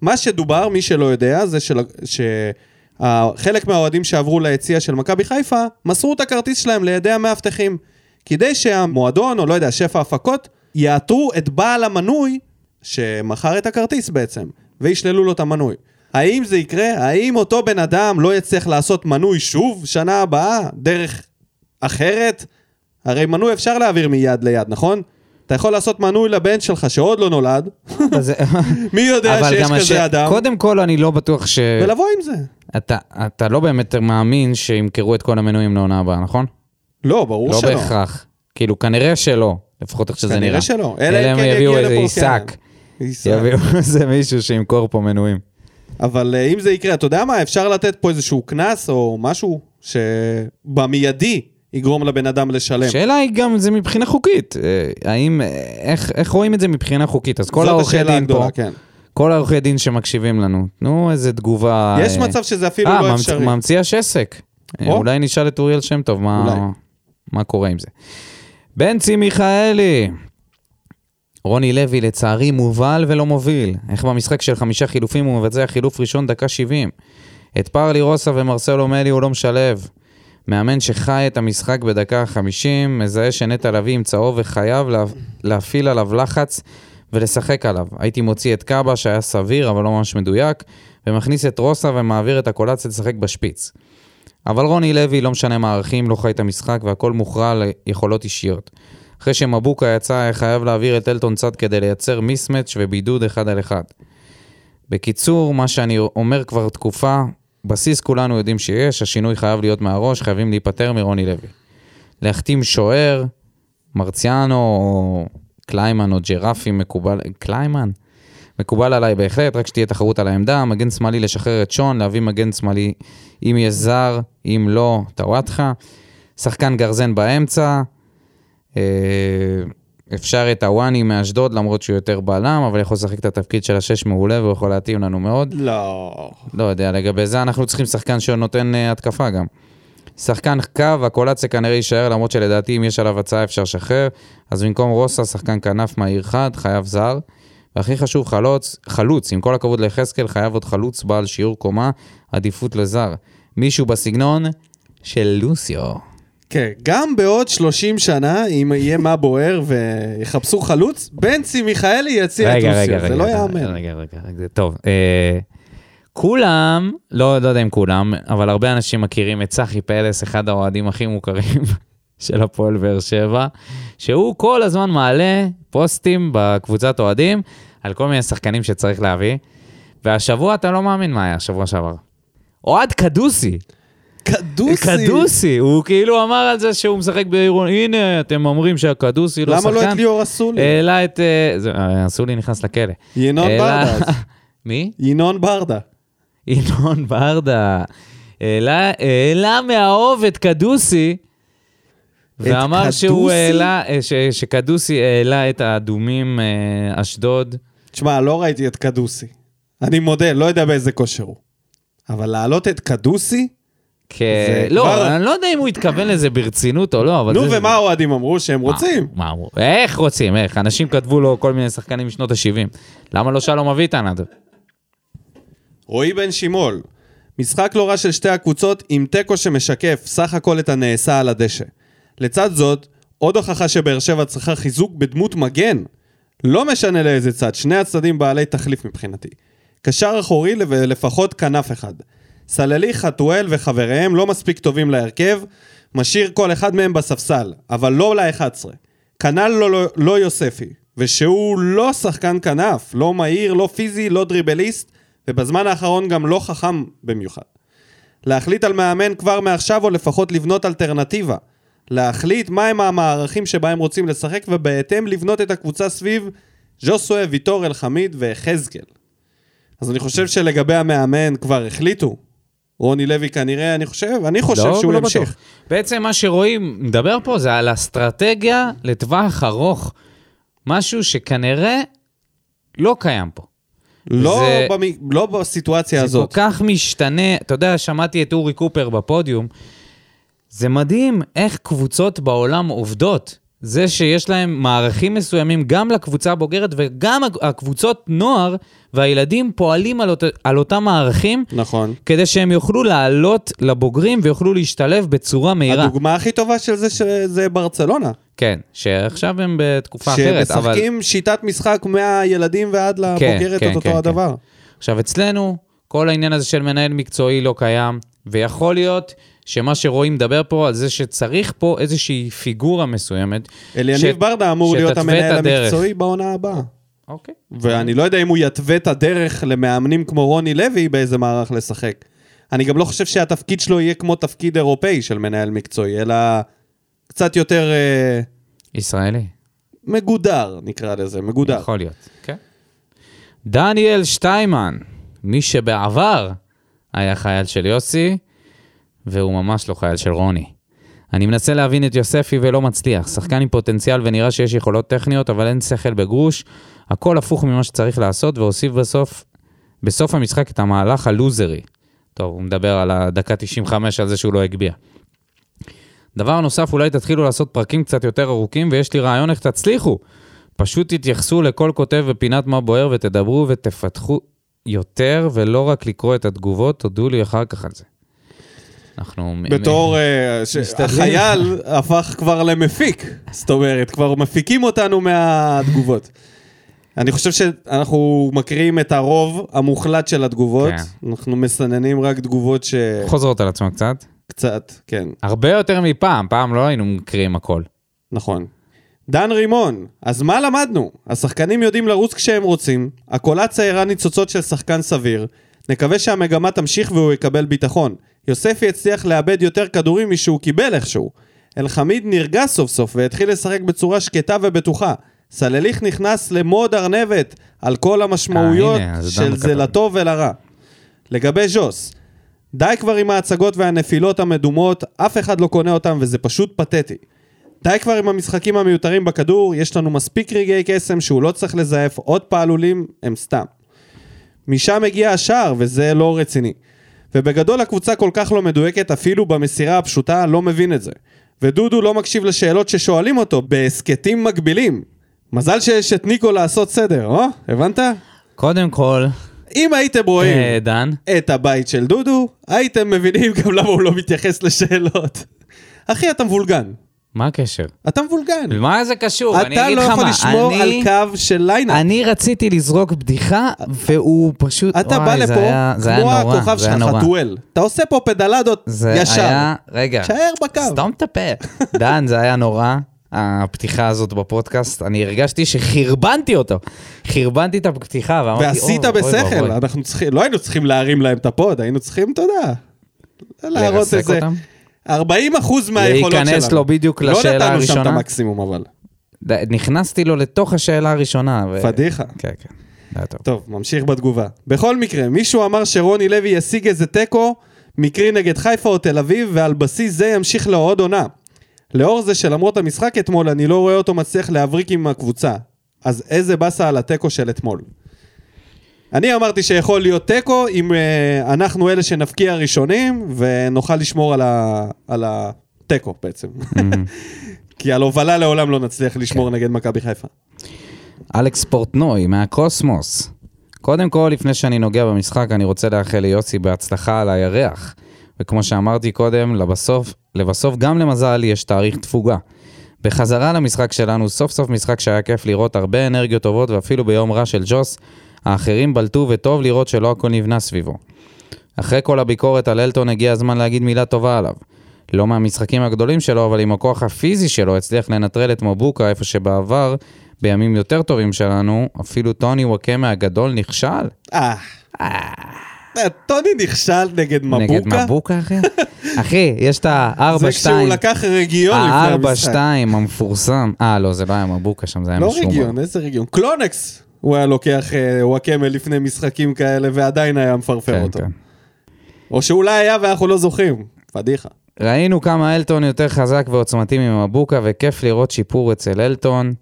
מה שדובר, מי שלא יודע, זה של... שחלק מהאוהדים שעברו ליציע של מכבי חיפה, מסרו את הכרטיס שלהם לידי המאבטחים. כדי שהמועדון, או לא יודע, שפע הפקות, יאתרו את בעל המנוי שמכר את הכרטיס בעצם, וישללו לו את המנוי. האם זה יקרה? האם אותו בן אדם לא יצליח לעשות מנוי שוב שנה הבאה, דרך אחרת? הרי מנוי אפשר להעביר מיד ליד, נכון? אתה יכול לעשות מנוי לבן שלך שעוד לא נולד, מי יודע שיש גם הש- כזה אדם, קודם כל, אני לא בטוח ש... ולבוא עם זה. אתה, אתה לא באמת מאמין שימכרו את כל המנויים לעונה הבאה, נכון? לא, ברור לא שלא. בהכרח. כאילו, כנראה שלא, לפחות איך שזה נראה. כנראה שלא. אלא אם הם כן יביאו יגיע איזה. עיסק. יביאו איזה מישהו שימכור פה מנויים. אבל אה, אם זה יקרה, אתה יודע מה? אפשר לתת פה איזשהו קנס או משהו שבמיידי יגרום לבן אדם לשלם. השאלה היא גם, זה מבחינה חוקית. אה, האם, אה, איך, איך רואים את זה מבחינה חוקית? אז כל העורכי דין הגדולה, פה, כן. כל העורכי דין שמקשיבים לנו, תנו איזה תגובה. יש אה, מצב שזה אפילו אה, לא ממצ- אפשרי. ממציא השסק. או. אולי נשאל את אוריאל שם טוב אולי. מה, מה קורה עם זה. בנצי מיכאלי. רוני לוי לצערי מובל ולא מוביל. איך במשחק של חמישה חילופים הוא מבצע חילוף ראשון דקה 70. את פרלי רוסה ומרסלו מלי הוא לא משלב. מאמן שחי את המשחק בדקה 50, מזהה שנטע לביא עם צהוב וחייב לה, להפעיל עליו לחץ ולשחק עליו. הייתי מוציא את קאבה שהיה סביר אבל לא ממש מדויק, ומכניס את רוסה ומעביר את אקולצה לשחק בשפיץ. אבל רוני לוי, לא משנה מערכים, לא חי את המשחק והכל מוכרע ליכולות אישיות. אחרי שמבוקה יצא, היה חייב להעביר את אלטון צד כדי לייצר mismatch ובידוד אחד על אחד. בקיצור, מה שאני אומר כבר תקופה, בסיס כולנו יודעים שיש, השינוי חייב להיות מהראש, חייבים להיפטר מרוני לוי. להחתים שוער, מרציאנו או קליימן או ג'רפי מקובל, קליימן? מקובל עליי בהחלט, רק שתהיה תחרות על העמדה, מגן שמאלי לשחרר את שון, להביא מגן שמאלי אם יש זר, אם לא, טוואטחה. שחקן גרזן באמצע, אה, אפשר את הוואני מאשדוד, למרות שהוא יותר בלם, אבל יכול לשחק את התפקיד של השש מעולה והוא יכול להתאים לנו מאוד. לא. לא יודע, לגבי זה אנחנו צריכים שחקן שנותן uh, התקפה גם. שחקן קו, הקולציה כנראה יישאר, למרות שלדעתי אם יש עליו הצעה אפשר לשחרר. אז במקום רוסה, שחקן כנף מהעיר חד, חייב זר. והכי חשוב, חלוץ, חלוץ, עם כל הכבוד ליחזקאל, חייב עוד חלוץ בעל שיעור קומה, עדיפות לזר. מישהו בסגנון של לוסיו. כן, גם בעוד 30 שנה, אם יהיה מה בוער ויחפשו חלוץ, בנצי מיכאלי יציע את רוסיה. זה לא יאמן. רגע, רגע, רגע, טוב. אה, כולם, לא, לא יודע אם כולם, אבל הרבה אנשים מכירים את צחי פלס, אחד האוהדים הכי מוכרים של הפועל באר שבע, שהוא כל הזמן מעלה פוסטים בקבוצת אוהדים על כל מיני שחקנים שצריך להביא, והשבוע אתה לא מאמין מה היה, שבוע שעבר. אוהד קדוסי, קדוסי. קדוסי, הוא כאילו אמר על זה שהוא משחק בעירון, הנה, אתם אומרים שהקדוסי לא שחקן. למה לא את ליאור אסולי? העלה את... אה, אה, אסולי נכנס לכלא. ינון ברדה. מי? ינון ברדה. ינון ברדה. העלה- מהאוב את קדוסי, ואמר שהוא? העלה, אה, ש- שקדוסי העלה את האדומים אשדוד. תשמע, לא ראיתי את קדוסי. אני מודה, לא יודע באיזה כושר הוא. אבל להעלות את קדוסי? כ... לא, כבר- אני לא יודע אם הוא התכוון לזה ברצינות או לא, אבל נו, זה... ומה האוהדים אמרו? שהם רוצים. מה אמרו? איך רוצים? איך? אנשים כתבו לו כל מיני שחקנים משנות ה-70. למה לא שלום אביטן? עד- רועי בן שימול, משחק לא רע של שתי הקבוצות עם תיקו שמשקף סך הכל את הנעשה על הדשא. לצד זאת, עוד הוכחה שבאר שבע צריכה חיזוק בדמות מגן. לא משנה לאיזה צד, שני הצדדים בעלי תחליף מבחינתי. קשר אחורי ולפחות כנף אחד. סללי, חתואל וחבריהם לא מספיק טובים להרכב, משאיר כל אחד מהם בספסל, אבל לא ל-11. כנ"ל לא, לא, לא יוספי, ושהוא לא שחקן כנף, לא מהיר, לא פיזי, לא דריבליסט, ובזמן האחרון גם לא חכם במיוחד. להחליט על מאמן כבר מעכשיו, או לפחות לבנות אלטרנטיבה. להחליט מהם המערכים שבהם רוצים לשחק, ובהתאם לבנות את הקבוצה סביב ז'וסווה, ויטור, אלחמיד ויחזקאל. אז אני חושב שלגבי המאמן כבר החליטו. רוני לוי כנראה, אני חושב, אני חושב לא, שהוא לא ימשיך. בטוח. בעצם מה שרואים, מדבר פה, זה על אסטרטגיה לטווח ארוך. משהו שכנראה לא קיים פה. לא, זה- במ... לא בסיטואציה זה הזאת. כל כך משתנה. אתה יודע, שמעתי את אורי קופר בפודיום. זה מדהים איך קבוצות בעולם עובדות. זה שיש להם מערכים מסוימים גם לקבוצה הבוגרת וגם הקבוצות נוער והילדים פועלים על, אות... על אותם מערכים נכון. כדי שהם יוכלו לעלות לבוגרים ויוכלו להשתלב בצורה מהירה. הדוגמה הכי טובה של זה שזה ברצלונה. כן, שעכשיו הם בתקופה אחרת, אבל... שמשחקים שיטת משחק מהילדים ועד לבוגרת כן, את אותו כן, הדבר. עכשיו, אצלנו, כל העניין הזה של מנהל מקצועי לא קיים, ויכול להיות שמה שרואים מדבר פה על זה שצריך פה איזושהי פיגורה מסוימת. אליניב ש- ברדה אמור להיות המנהל הדרך. המקצועי בעונה הבאה. אוקיי. ואני לא יודע אם הוא יתווה את הדרך למאמנים כמו רוני לוי באיזה מערך לשחק. אני גם לא חושב שהתפקיד שלו יהיה כמו תפקיד אירופאי של מנהל מקצועי, אלא קצת יותר אה, ישראלי. מגודר, נקרא לזה, מגודר. יכול להיות, כן. דניאל שטיימן, מי שבעבר היה חייל של יוסי, והוא ממש לא חייל של רוני. אני מנסה להבין את יוספי ולא מצליח. שחקן עם פוטנציאל ונראה שיש יכולות טכניות, אבל אין שכל בגרוש. הכל הפוך ממה שצריך לעשות, והוסיף בסוף, בסוף המשחק את המהלך הלוזרי. טוב, הוא מדבר על הדקה 95, על זה שהוא לא הגביה. דבר נוסף, אולי תתחילו לעשות פרקים קצת יותר ארוכים, ויש לי רעיון איך תצליחו. פשוט תתייחסו לכל כותב בפינת מה בוער ותדברו ותפתחו יותר, ולא רק לקרוא את התגובות, תודו לי אחר כך על זה. אנחנו... בתור אה, ש-. החייל הפך כבר למפיק, זאת אומרת, כבר מפיקים אותנו מהתגובות. אני חושב שאנחנו מקריאים את הרוב המוחלט של התגובות, כן. אנחנו מסננים רק תגובות חוזרות על עצמן קצת. שקצת, כן, הרבה יותר מפעם, פעם לא היינו מקריאים הכל. נכון. דן רימון, אז מה למדנו? השחקנים יודעים לרוץ כשהם רוצים, הקולציה הראה ניצוצות של שחקן סביר, נקווה שהמגמה תמשיך והוא יקבל ביטחון. יוספי הצליח לאבד יותר כדורים משהוא קיבל איכשהו. אלחמיד נרגע סוף סוף והתחיל לשחק בצורה שקטה ובטוחה. סלליך נכנס למוד ארנבת על כל המשמעויות אה, הנה, של זה. לטוב ולרע. לגבי ז'וס, די כבר עם ההצגות והנפילות המדומות, אף אחד לא קונה אותם וזה פשוט פתטי. די כבר עם המשחקים המיותרים בכדור, יש לנו מספיק רגעי קסם שהוא לא צריך לזייף, עוד פעלולים הם סתם. משם הגיע השער וזה לא רציני. ובגדול הקבוצה כל כך לא מדויקת, אפילו במסירה הפשוטה לא מבין את זה. ודודו לא מקשיב לשאלות ששואלים אותו בהסכתים מקבילים. מזל שיש את ניקו לעשות סדר, אה? הבנת? קודם כל, אם הייתם רואים אה, דן, את הבית של דודו, הייתם מבינים גם למה הוא לא מתייחס לשאלות. אחי, אתה מבולגן. מה הקשר? אתה מבולגן. מה זה קשור? אתה לא יכול מה, לשמור על אני- קו של ליינאפ. אני רציתי לזרוק בדיחה, והוא פשוט... אתה בא וואי, זה לפה היה- זה כמו נורא, הכוכב זה שלך. חתואל. אתה עושה פה פדלדות זה ישר. היה... רגע. שער בקו. סתום את הפה. דן, זה היה נורא, הפתיחה הזאת בפודקאסט. אני הרגשתי שחרבנתי אותו. חרבנתי את הפתיחה, ואמרתי, ועשית "אוי, אוי בשכל, ואבוי." אנחנו צריכים, לא היינו צריכים להרים להם את הפוד, היינו צריכים, אתה יודע, להראות איזה... אותם? 40 אחוז מהיכולות שלנו. להיכנס לו בדיוק לשאלה לא נתנו שם את הראשונה. המקסימום, אבל. ד- נכנסתי לו לתוך השאלה הראשונה. ו- פדיחה. כן, כן. טוב. טוב, ממשיך בתגובה. בכל מקרה, מישהו אמר שרוני לוי ישיג איזה תיקו מקרי נגד חיפה או תל אביב, ועל בסיס זה ימשיך לעוד עונה. לאור זה שלמרות המשחק אתמול, אני לא רואה אותו מצליח להבריק עם הקבוצה. אז איזה באסה על התיקו של אתמול. אני אמרתי שיכול להיות תיקו אם uh, אנחנו אלה שנפקיע ראשונים ונוכל לשמור על, ה... על התיקו בעצם. כי על הובלה לעולם לא נצליח לשמור נגד מכבי חיפה. אלכס פורטנוי מהקוסמוס. קודם כל, לפני שאני נוגע במשחק, אני רוצה לאחל ליוסי בהצלחה על הירח. וכמו שאמרתי קודם, לבסוף, לבסוף גם למזל יש תאריך תפוגה. בחזרה למשחק שלנו, סוף סוף משחק שהיה כיף לראות הרבה אנרגיות טובות, ואפילו ביום רע של ג'וס, האחרים בלטו וטוב לראות שלא הכל נבנה סביבו. אחרי כל הביקורת על אלטון הגיע הזמן להגיד מילה טובה עליו. לא מהמשחקים הגדולים שלו, אבל עם הכוח הפיזי שלו הצליח לנטרל את מבוקה איפה שבעבר, בימים יותר טובים שלנו, אפילו טוני וואקמה הגדול נכשל. אה, טוני נכשל נגד מבוקה. נגד מבוקה, אחי? אחי, יש את ה-4-2. זה כשהוא לקח רגיון לפני המשחק. ה-4-2 המפורסם. אה, לא, זה לא היה מבוקה שם, זה היה לא משום. רגיון, איזה רגיון? קלונקס! הוא היה לוקח אה, וואקמה לפני משחקים כאלה ועדיין היה מפרפר כן, אותו. כן. או שאולי היה ואנחנו לא זוכרים. פדיחה. ראינו כמה אלטון יותר חזק ועוצמתי ממבוקה, וכיף לראות שיפור אצל אלטון.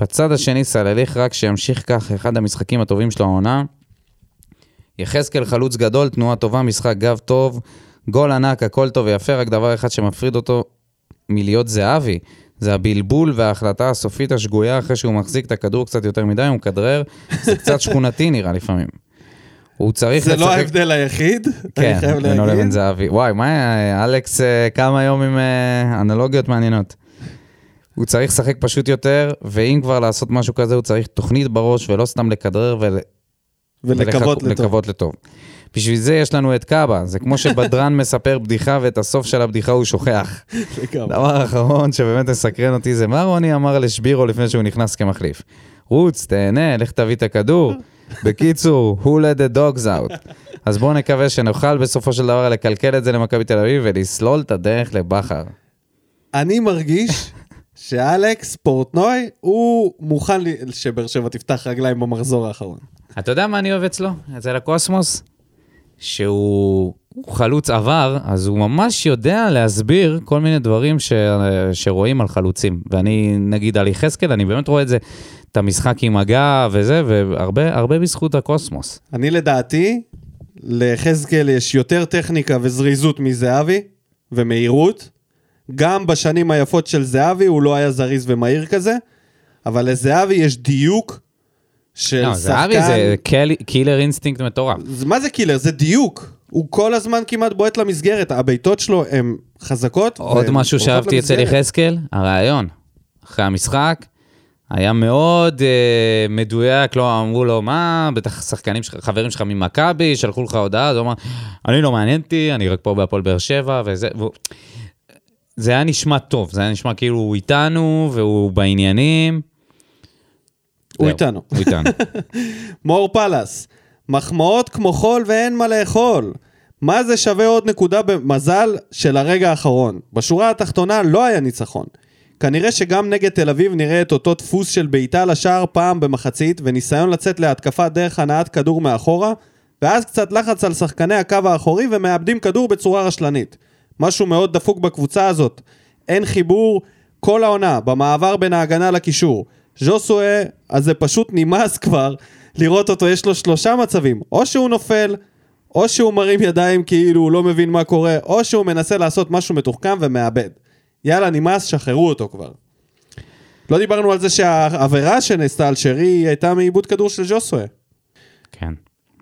בצד השני סלליך רק שימשיך כך, אחד המשחקים הטובים שלו העונה. יחזקאל חלוץ גדול, תנועה טובה, משחק גב טוב, גול ענק, הכל טוב ויפה, רק דבר אחד שמפריד אותו מלהיות זהבי. זה הבלבול וההחלטה הסופית השגויה אחרי שהוא מחזיק את הכדור קצת יותר מדי, הוא מכדרר, זה קצת שכונתי נראה לפעמים. הוא צריך זה לא לשחק- ההבדל היחיד, כן, אני חייב בינו לבין להגיד. זהבי. וואי, מה? אלכס אה, קם היום עם אה, אנלוגיות מעניינות. הוא צריך לשחק פשוט יותר, ואם כבר לעשות משהו כזה, הוא צריך תוכנית בראש, ולא סתם לכדרר ול... ולקוות ולחכ- לטוב. לטוב. בשביל זה יש לנו את קאבה, זה כמו שבדרן מספר בדיחה ואת הסוף של הבדיחה הוא שוכח. דבר אחרון שבאמת מסקרן אותי זה מה רוני אמר לשבירו לפני שהוא נכנס כמחליף. רוץ, תהנה, לך תביא את הכדור. בקיצור, who let the dogs out. אז בואו נקווה שנוכל בסופו של דבר לקלקל את זה למכבי תל אביב ולסלול את הדרך לבכר. אני מרגיש שאלכס פורטנוי, הוא מוכן שבאר שבע תפתח רגליים במחזור האחרון. אתה יודע מה אני אוהב אצלו? אצל הקוסמוס? שהוא הוא חלוץ עבר, אז הוא ממש יודע להסביר כל מיני דברים ש... שרואים על חלוצים. ואני, נגיד על יחזקאל, אני באמת רואה את זה, את המשחק עם הגב וזה, והרבה הרבה בזכות הקוסמוס. אני לדעתי, ליחזקאל יש יותר טכניקה וזריזות מזהבי, ומהירות. גם בשנים היפות של זהבי הוא לא היה זריז ומהיר כזה, אבל לזהבי יש דיוק של לא, שחקן... זהבי זה קל... killer instinct מטורף. זה- מה זה killer? זה דיוק. הוא כל הזמן כמעט בועט למסגרת, הבעיטות שלו הן חזקות. עוד משהו שאהבתי אצל. יחזקאל, הרעיון. אחרי המשחק, היה מאוד אה, מדויק, לא אמרו לו, מה, בטח שחקנים חברים שלך ממכבי, שלחו לך הודעה, אז הוא אמר, אני לא מעניין אותי, אני רק פה בהפועל באר שבע, וזה, והוא... זה היה נשמע טוב, זה היה נשמע כאילו הוא איתנו, והוא בעניינים. הוא איתנו. הוא איתנו. מור פלס, מחמאות כמו חול ואין מה לאכול. מה זה שווה עוד נקודה במזל של הרגע האחרון? בשורה התחתונה לא היה ניצחון. כנראה שגם נגד תל אביב נראה את אותו דפוס של בעיטה לשער פעם במחצית וניסיון לצאת להתקפה דרך הנעת כדור מאחורה ואז קצת לחץ על שחקני הקו האחורי ומאבדים כדור בצורה רשלנית. משהו מאוד דפוק בקבוצה הזאת. אין חיבור כל העונה במעבר בין ההגנה לקישור. ז'וסואה, אז זה פשוט נמאס כבר לראות אותו, יש לו שלושה מצבים. או שהוא נופל, או שהוא מרים ידיים כאילו הוא לא מבין מה קורה, או שהוא מנסה לעשות משהו מתוחכם ומאבד. יאללה, נמאס, שחררו אותו כבר. לא דיברנו על זה שהעבירה שנעשתה על שרי הייתה מעיבוד כדור של ז'וסואה. כן,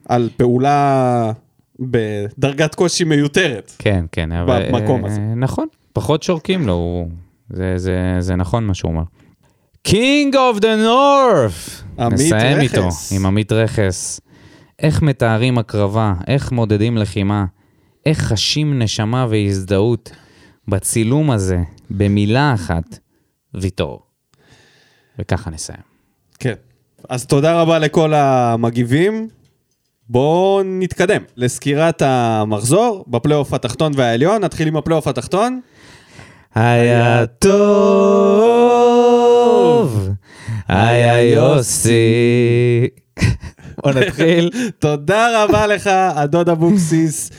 על פעולה בדרגת קושי מיותרת. כן, כן. אבל, במקום אה, הזה. נכון, פחות שורקים לו, הוא... זה, זה, זה נכון מה שהוא אומר. King of the North! עמית נסיים איתו, רכס. עם עמית רכס. איך מתארים הקרבה, איך מודדים לחימה, איך חשים נשמה והזדהות בצילום הזה, במילה אחת, ויטור. וככה נסיים. כן. אז תודה רבה לכל המגיבים. בואו נתקדם לסקירת המחזור בפלייאוף התחתון והעליון. נתחיל עם הפלייאוף התחתון. היה טוב, היה יוסי. בוא נתחיל. תודה רבה לך, הדוד אבוקסיס.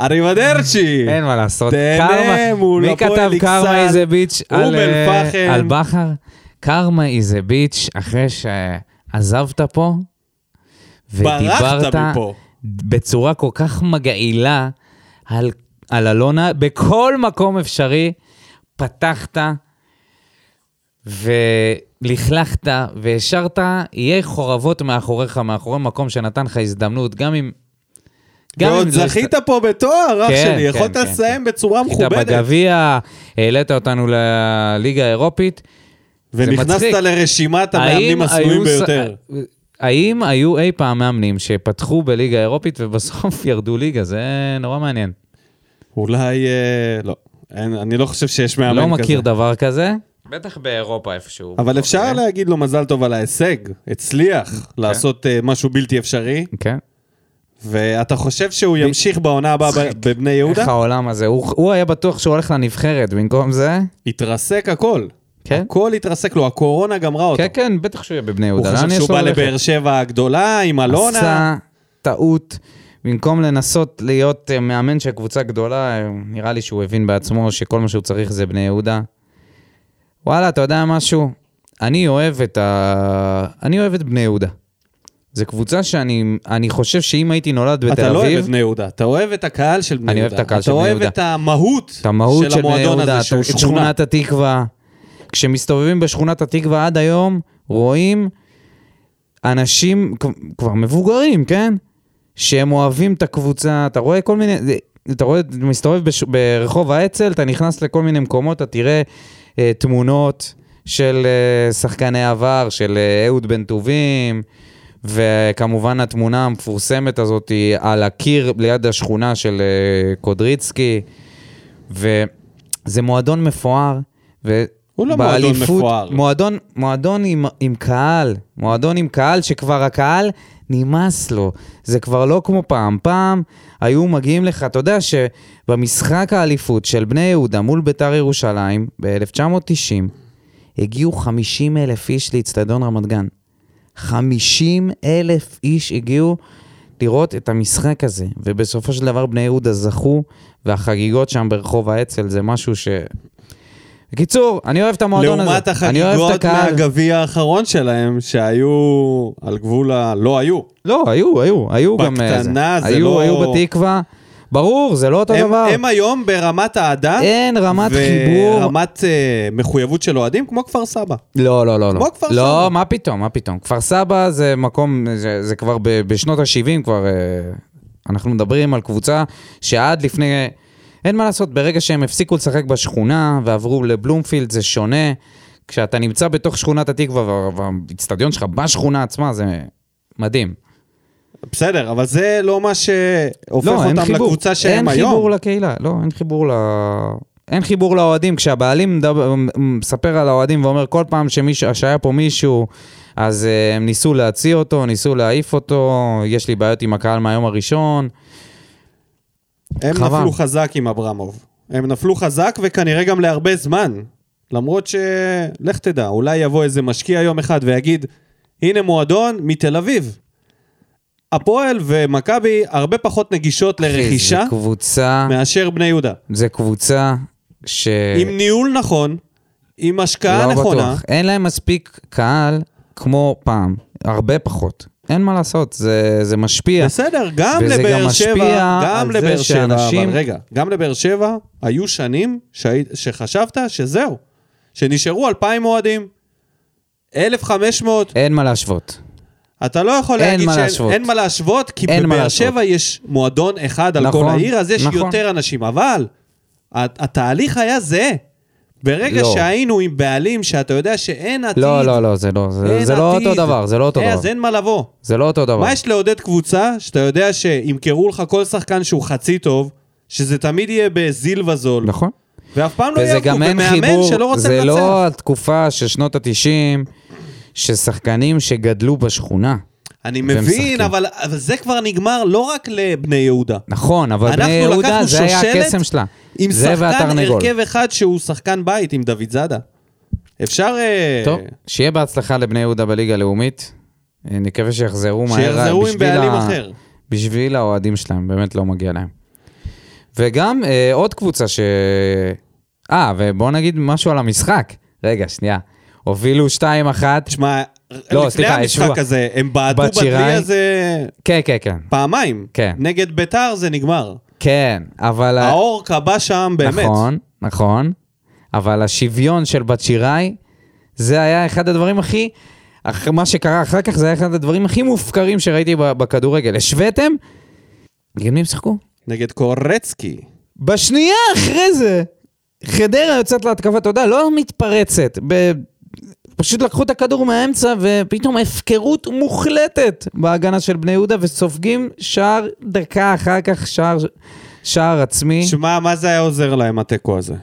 arrivederci. אין מה לעשות. תהנה קרמה- מי כתב קרמה איזה bitch על, אה, אל-פחם. על בכר? קרמה איזה ביץ' אחרי שעזבת פה, ודיברת מפה. בצורה כל כך מגעילה על, על אלונה, בכל מקום אפשרי, פתחת ולכלכת והשארת, יהיה חורבות מאחוריך, מאחורי מקום שנתן לך הזדמנות, גם אם... גם ועוד אם לא זכית פה בתואר, אח כן, שלי. כן, יכולת כן, לסיים בצורה זכית מכובדת. בגביע, העלית אותנו לליגה האירופית. ונכנסת. לרשימת המאמנים השנואים ביותר. האם היו אי פעם מאמנים שפתחו בליגה האירופית ובסוף ירדו ליגה? זה נורא מעניין. אולי... אה, לא. אין- אני לא חושב שיש מאמן לא כזה. מכיר דבר כזה. בטח באירופה איפשהו. אבל אפשר אוקיי. להגיד לו מזל טוב על ההישג. הצליח לעשות אה, משהו בלתי אפשרי. כן. ואתה חושב שהוא ימשיך בעונה הבאה ב- בבני יהודה? איך העולם הזה, הוא, הוא היה בטוח שהוא הולך לנבחרת, במקום זה... התרסק הכל. כן? הכל התרסק לו, הקורונה גמרה אותו. כן, כן, בטח שהוא יהיה בבני הוא יהודה. לאן יש שהוא בא? לבאר שבע הגדולה עם אלונה. עשה טעות. במקום לנסות להיות אה, מאמן של קבוצה גדולה, אה, נראה לי שהוא הבין בעצמו שכל מה שהוא צריך זה בני יהודה. וואלה, אתה יודע משהו? אני אוהב את ה... אני אוהב את בני יהודה. זו קבוצה שאני אני חושב שאם הייתי נולד בתל אתה לא אוהב את אביב, בני יהודה, אתה אוהב את הקהל של בני אני יהודה. אוהב את הקהל של בני אתה יהודה. אוהב את המהות את המהות של בני המועדון יהודה, הזה, את. שכונת התקווה. כשמסתובבים בשכונת התקווה עד היום, רואים אנשים כבר מבוגרים, כן? שהם אוהבים את הקבוצה, אתה רואה כל מיני, אתה רואה, אתה מסתובב בש, ברחוב האצ"ל, אתה נכנס לכל מיני מקומות, אתה תראה אה, תמונות של אה, שחקני עבר, של אה, אהוד בן טובים, וכמובן התמונה המפורסמת הזאת היא על הקיר ליד השכונה של אה, קודריצקי, וזה מועדון מפואר, ו... הוא לא מועדון באליפות- מפואר. מועדון, מועדון עם, עם קהל, מועדון עם קהל שכבר הקהל נמאס לו. זה כבר לא כמו פעם. פעם היו מגיעים לך, אתה יודע שבמשחק האליפות של בני יהודה מול ביתר ירושלים ב-1990, הגיעו 50 אלף איש לאצטדיון רמת גן. 50 אלף איש הגיעו לראות את המשחק הזה, ובסופו של דבר בני יהודה זכו, והחגיגות שם ברחוב האצ"ל זה משהו ש... בקיצור, אני אוהב את המועדון הזה. לעומת החגיגות. מהגביע האחרון שלהם, שהיו על גבול ה... לא היו. לא, היו, היו, היו גם... בקטנה אה, זה היו, לא- היו בתקווה. ברור, זה לא אותו הם, דבר. הם היום ברמת אהדה. אין רמת חיבור. ורמת אה, מחויבות של אוהדים, כמו כפר סבא. לא, לא, לא. לא. כמו כפר סבא. לא, מה פתאום, מה פתאום. כפר סבא זה מקום, זה, זה כבר ב, בשנות ה-70 כבר, אה, אנחנו מדברים על קבוצה שעד לפני, אין מה לעשות, ברגע שהם הפסיקו לשחק בשכונה ועברו לבלומפילד זה שונה. כשאתה נמצא בתוך שכונת התקווה וה- והאיצטדיון שלך בשכונה עצמה, זה מדהים. בסדר, אבל זה לא מה שהופך לא, אין אותם חיבור. לקבוצה שהם אין היום. חיבור לקהילה, לא, אין חיבור ל... אין חיבור לאוהדים. כשהבעלים מדבר, מספר על האוהדים ואומר כל פעם שמישהו, שהיה פה מישהו, אז uh, הם ניסו להוציא אותו, ניסו להעיף אותו, יש לי בעיות עם הקהל מהיום הראשון. הם חבל. נפלו חזק עם אברמוב. הם נפלו חזק וכנראה גם להרבה זמן. למרות ש... לך תדע, אולי יבוא איזה משקיע יום אחד ויגיד, הנה מועדון מתל אביב. הפועל ומכבי הרבה פחות נגישות לרכישה זה קבוצה, מאשר בני יהודה. זה קבוצה ש... עם ניהול נכון, עם השקעה לא נכונה. בטוח. אין להם מספיק קהל כמו פעם, הרבה פחות. אין מה לעשות, זה, זה משפיע. בסדר, גם לבאר שבע, גם לבאר שבע, שאנשים- אבל רגע, גם לבאר שבע היו שנים שהי- שחשבת שזהו, שנשארו 2,000 אוהדים, 1,500, אין מה להשוות. אתה לא יכול להגיד מה שאין להשוות. אין מה להשוות, כי בבאר. שבע יש מועדון אחד על נכון, כל העיר, אז יש נכון. יותר אנשים, אבל הת- התהליך היה זהה. ברגע לא. שהיינו עם בעלים שאתה יודע שאין עתיד, לא, לא, לא, זה לא, זה, זה לא. אותו דבר, זה לא אותו אה, דבר. אז אין מה לבוא. זה לא אותו דבר. מה יש לעודד קבוצה שאתה יודע שימכרו לך כל שחקן שהוא חצי טוב, שזה תמיד יהיה בזיל וזול, נכון. ואף פעם לא יעברו, ומאמן חיבור, שלא רוצה זה לנצח. לא התקופה של שנות ה-90, ששחקנים שגדלו בשכונה. אני מבין. אבל, אבל זה כבר נגמר לא רק לבני יהודה. נכון, אבל בני יהודה זה היה הקסם שלה. עם זה שחקן. הרכב אחד שהוא שחקן בית, עם דוד זאדה. אפשר... אה, טוב, שיהיה בהצלחה לבני יהודה בליגה הלאומית. אה, נקווה שיחזרו מהר. שיחזרו עם בעלים ה- אחר. בשביל האוהדים שלהם, באמת לא מגיע להם. וגם אה, עוד קבוצה ש... אה, ובואו נגיד משהו על המשחק. רגע, שנייה. הובילו 2-1. תשמע, לא, לפני סליחה, המשחק ישבו- הזה, הם בעטו בת בדלי. הזה כן, כן, כן. פעמיים. כן. נגד ביתר זה נגמר. כן, אבל... האור כבה שם באמת. נכון, נכון. אבל השוויון של בת שיראי, זה היה אחד הדברים הכי... אח- מה שקרה אחר כך זה היה אחד הדברים הכי מופקרים שראיתי בכדורגל. השוויתם? נגד מי הם שיחקו? נגד קורצקי. בשנייה אחרי זה, חדרה יוצאת להתקפה, אתה יודע, לא מתפרצת. ב... פשוט לקחו את הכדור מהאמצע ופתאום הפקרות מוחלטת בהגנה של בני יהודה וסופגים שער דקה אחר כך, שער, שער עצמי. שמע, מה זה היה עוזר להם, התיקו הזה?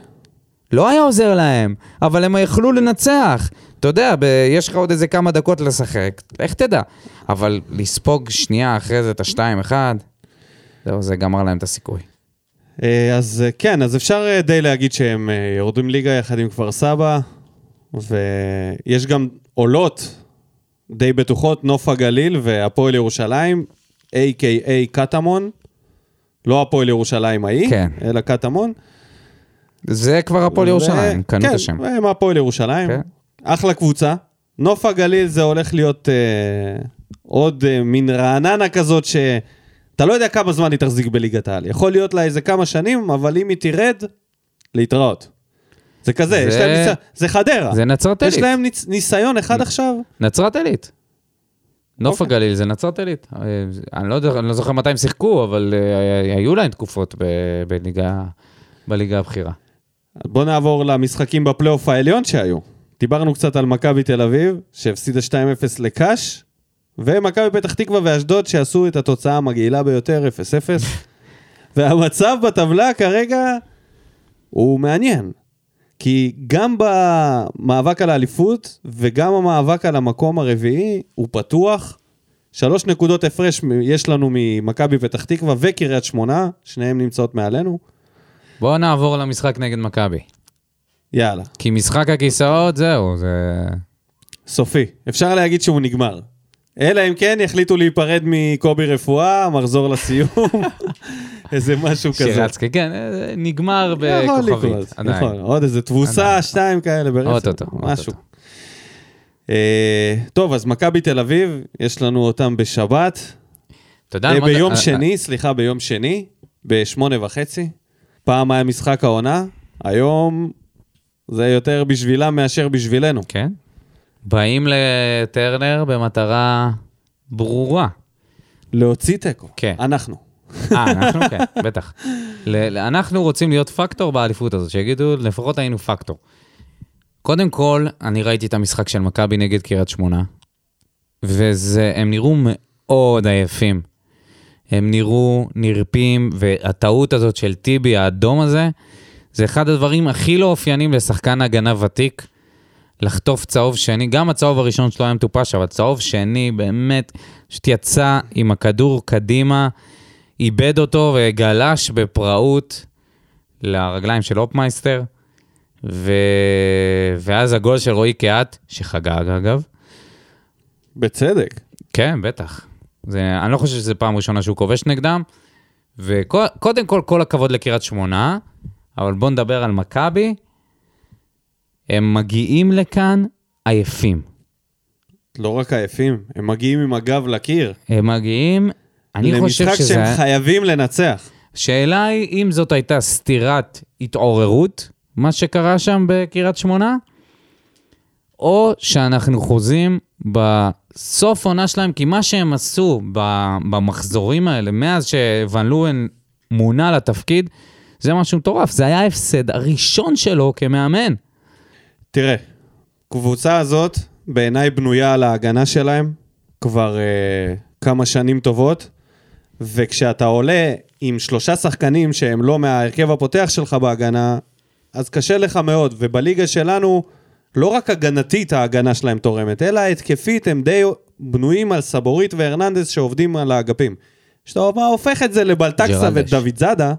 לא היה עוזר להם, אבל הם יכלו לנצח. אתה יודע, ב- יש לך עוד איזה כמה דקות לשחק, לך תדע. אבל לספוג שנייה אחרי זה את השתיים אחד, זהו, זה גמר להם את הסיכוי. אה, אז אה, כן, אז אפשר אה, די להגיד שהם יורדים ליגה יחד עם כפר סבא, ויש גם עולות די בטוחות, נוף הגליל והפועל ירושלים, A.K.A. קטמון, לא הפועל ירושלים ההיא, כן. אלא קטמון. זה כבר הפועל ו- ירושלים, קנו כן, את השם. הם הפועל ירושלים. כן. אחלה קבוצה. נוף הגליל זה הולך להיות אה, עוד אה, מין רעננה כזאת ש... אתה לא יודע כמה זמן היא תחזיק בליגת העל. יכול להיות לה איזה כמה שנים, אבל אם היא תרד, להתראות. זה כזה, זה- יש להם ניסיון, זה חדרה. זה נצרת יש עילית. להם ניצ... ניסיון אחד עכשיו. נצרת עילית. נוף אוקיי. הגליל זה נצרת עילית. אה, אני לא אני לא זוכר מתי הם שיחקו, אבל אה, היו להם תקופות ב- בליגה- בליגה הבכירה. בואו נעבור למשחקים בפלייאוף העליון שהיו. דיברנו קצת על מכבי תל אביב, שהפסידה 2-0 לקאש, ומכבי פתח תקווה ואשדוד שעשו את התוצאה המגעילה ביותר, 0-0. והמצב בטבלה כרגע הוא מעניין. כי גם במאבק על האליפות וגם המאבק על המקום הרביעי הוא פתוח. שלוש נקודות הפרש יש לנו ממכבי פתח תקווה וקריית שמונה, שניהם נמצאות מעלינו. בואו נעבור למשחק נגד מכבי. יאללה. כי משחק הכיסאות, זהו, זה... סופי. אפשר להגיד שהוא נגמר. אלא אם כן יחליטו להיפרד מקובי רפואה, מחזור לסיום, איזה משהו כזה. שירצקי, כן, אה, נגמר בכוכבית, עדיין. נכון, עוד איזה תבוסה, שתיים כאלה ברצף, משהו. אה, טוב, אז מכבי תל אביב, יש לנו אותם בשבת. יודע אה, ביום שני, סליחה, ביום שני, בשמונה וחצי. פעם היה משחק העונה, היום זה יותר בשבילם מאשר בשבילנו. כן. באים לטרנר במטרה ברורה. להוציא תיקו. כן. אנחנו. אה, אנחנו כן, בטח. אנחנו רוצים להיות פקטור באליפות הזאת, שיגידו, לפחות היינו פקטור. קודם כל, אני ראיתי את המשחק של מכבי נגד קריית שמונה, והם נראו מאוד עייפים. הם נראו נרפים, והטעות הזאת של טיבי, האדום הזה, זה אחד הדברים הכי לא אופיינים לשחקן הגנה ותיק. לחטוף צהוב שני, גם הצהוב הראשון שלו היה מטופש, אבל צהוב שני באמת, פשוט יצא עם הכדור קדימה, איבד אותו וגלש בפראות לרגליים של אופמייסטר, ו... ואז הגול של רועי קהת, שחגג אגב, בצדק. כן, בטח. זה, אני לא חושב שזו פעם ראשונה שהוא כובש נגדם, וקודם כל, כל הכבוד לקריית שמונה, אבל בואו נדבר על מכבי. הם מגיעים לכאן עייפים. לא רק עייפים, הם מגיעים עם הגב לקיר. הם מגיעים, אני חושב למשחק שזה... שהם חייבים לנצח. השאלה היא אם זאת הייתה סתירת התעוררות, מה שקרה שם בקריית שמונה, או שאנחנו חוזים בסוף עונה שלהם, כי מה שהם עשו במחזורים האלה, מאז שוון לואן מונה לתפקיד, זה משהו מטורף. זה היה ההפסד הראשון שלו כמאמן. תראה, קבוצה הזאת בעיניי בנויה על ההגנה שלהם כבר אה, כמה שנים טובות, וכשאתה עולה עם שלושה שחקנים שהם לא מההרכב הפותח שלך בהגנה, אז קשה לך מאוד, ובליגה שלנו, לא רק הגנתית ההגנה שלהם תורמת, אלא התקפית הם די בנויים על סבורית והרננדס שעובדים על האגפים. כשאתה הופך את זה לבלטקסה. ודוד זאדה,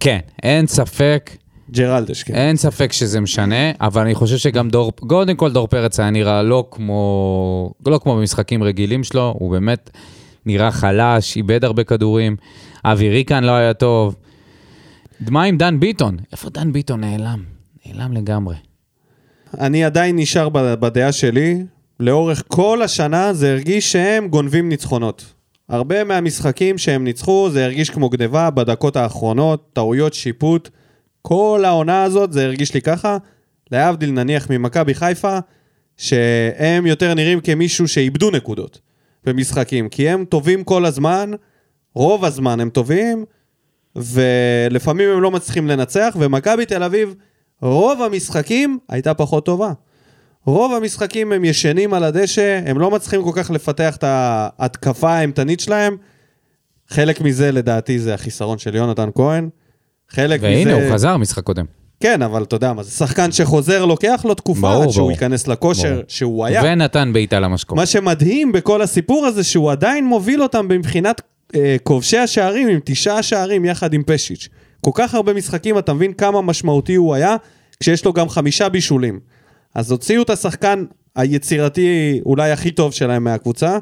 כן, אין ספק ג'רלדש, כן. אין ספק שזה משנה, אבל אני חושב שגם דור, קודם כל דור פרץ היה נראה לא כמו, לא כמו במשחקים רגילים שלו, הוא באמת נראה חלש, איבד הרבה כדורים, אבי ריקן לא היה טוב. מה עם דן ביטון? איפה דן ביטון נעלם? נעלם לגמרי. אני עדיין נשאר בדעה שלי, לאורך כל השנה זה הרגיש שהם גונבים ניצחונות. הרבה מהמשחקים שהם ניצחו זה הרגיש כמו גניבה בדקות האחרונות, טעויות שיפוט. כל העונה הזאת זה הרגיש לי ככה, להבדיל נניח ממכבי חיפה, שהם יותר נראים כמישהו שאיבדו נקודות במשחקים, כי הם טובים כל הזמן, רוב הזמן הם טובים, ולפעמים הם לא מצליחים לנצח, ומכבי תל אביב, רוב המשחקים הייתה פחות טובה. רוב המשחקים הם ישנים על הדשא, הם לא מצליחים כל כך לפתח את ההתקפה האימתנית שלהם. חלק מזה לדעתי זה החיסרון של יונתן כהן. חלק והנה, מזה... הוא חזר משחק קודם. כן, אבל אתה יודע מה, זה שחקן שחוזר, לוקח לו תקופה ברור, עד שהוא ברור. ייכנס לכושר ברור. שהוא היה. ונתן בעיטה למשקוף. מה שמדהים בכל הסיפור הזה, שהוא עדיין מוביל אותם מבחינת אה, כובשי השערים עם תשעה שערים יחד עם פשיץ'. כל כך הרבה משחקים, אתה מבין כמה משמעותי הוא היה, כשיש לו גם חמישה בישולים. אז הוציאו את השחקן היצירתי אולי הכי טוב שלהם מהקבוצה,